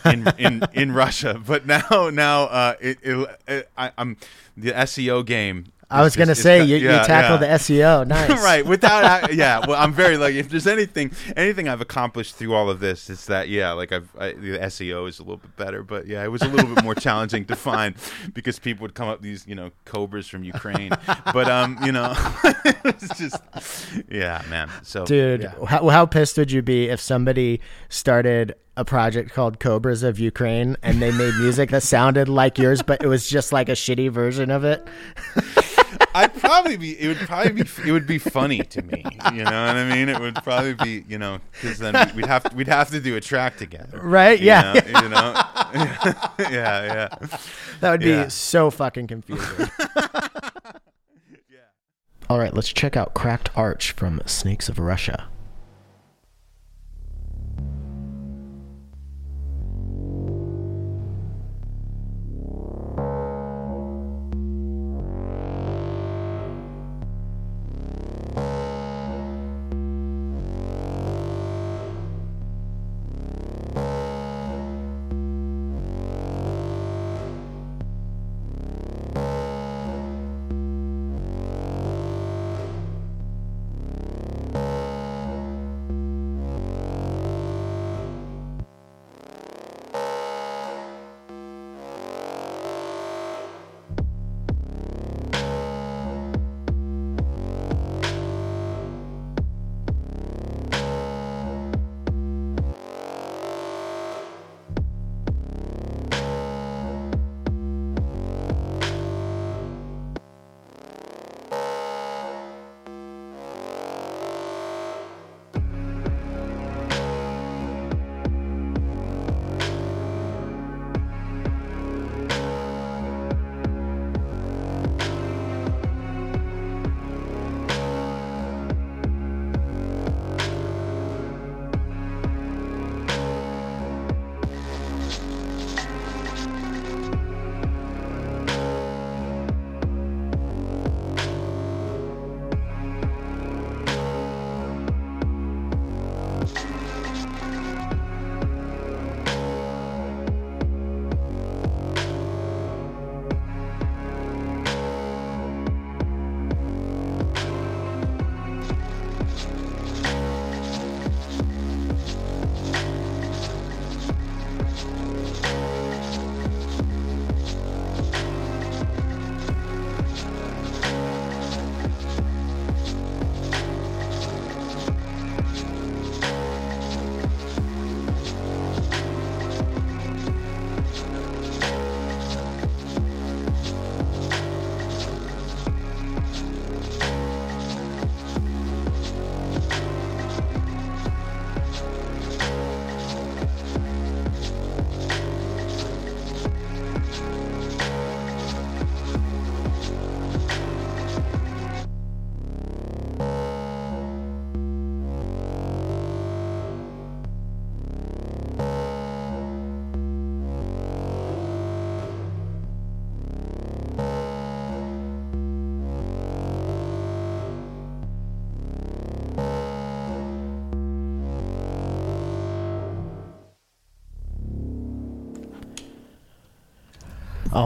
in, in in Russia. But now now uh, it, it, it I, I'm the SEO game. I was gonna say got- you, you tackled yeah. the SEO. Nice. right without yeah well i'm very lucky. if there's anything anything i've accomplished through all of this it's that yeah like i've I, the seo is a little bit better but yeah it was a little bit more challenging to find because people would come up these you know cobras from ukraine but um you know it's just yeah man so Dude, yeah. how, how pissed would you be if somebody started a project called Cobras of Ukraine and they made music that sounded like yours, but it was just like a shitty version of it? I'd probably be. It would probably be. It would be funny to me. You know what I mean? It would probably be. You know, because then we'd have we'd have to do a track together. Right? you Yeah. know, you know. yeah, yeah. That would be Yeah. so fucking confusing. All right, let's check out Cracked Arch from Snakes of Russia.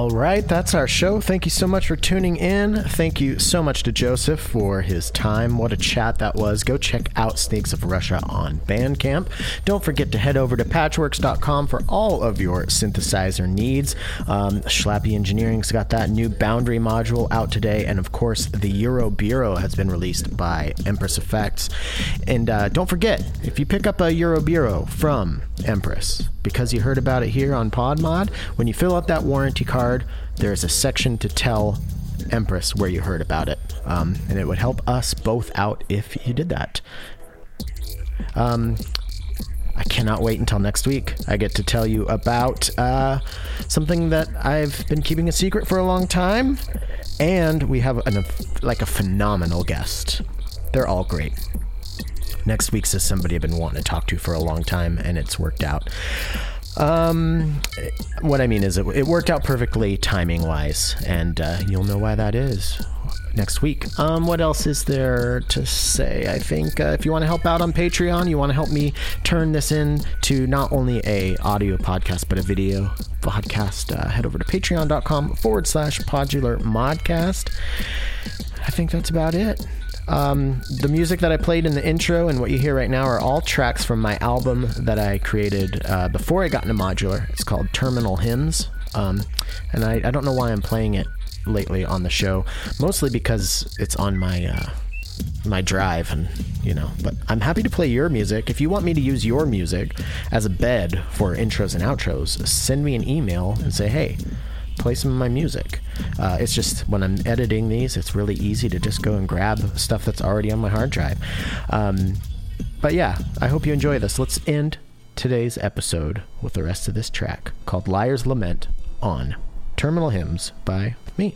All right, that's our show. Thank you so much for tuning in. Thank you so much to Joseph for his time. What a chat that was. Go check out Snakes of Russia on Bandcamp. Don't forget to head over to patchwerks.com for all of your synthesizer needs. Um, Schlappi Engineering's got that new boundary module out today, and of course, the Euroburo has been released by Empress Effects. And uh, don't forget, if you pick up a Euroburo from Empress, because you heard about it here on PodMod, when you fill out that warranty card, there's a section to tell Empress where you heard about it. Um, and it would help us both out if you did that. Um, I cannot wait until next week. I get to tell you about uh, something that I've been keeping a secret for a long time, and we have an, like a phenomenal guest. They're all great. Next week's is somebody I've been wanting to talk to for a long time, and it's worked out. Um, what I mean is, it, it worked out perfectly timing wise, and uh, you'll know why that is next week. Um, what else is there to say? I think uh, if you want to help out on Patreon, you want to help me turn this into not only a audio podcast but a video podcast. Uh, head over to patreon.com forward slash podular modcast. I think that's about it. Um, the music that I played in the intro and what you hear right now are all tracks from my album that I created uh, before I got into modular. It's called Terminal Hymns. Um, and I, I, don't know why I'm playing it lately on the show, mostly because it's on my. Uh, my drive and you know but i'm happy to play your music if you want me to use your music as a bed for intros and outros send me an email and say hey play some of my music. Uh, it's just when I'm editing these, it's really easy to just go and grab stuff that's already on my hard drive. Um, but yeah, I hope you enjoy this. Let's end today's episode with the rest of this track called Liar's Lament on Terminal Hymns by me.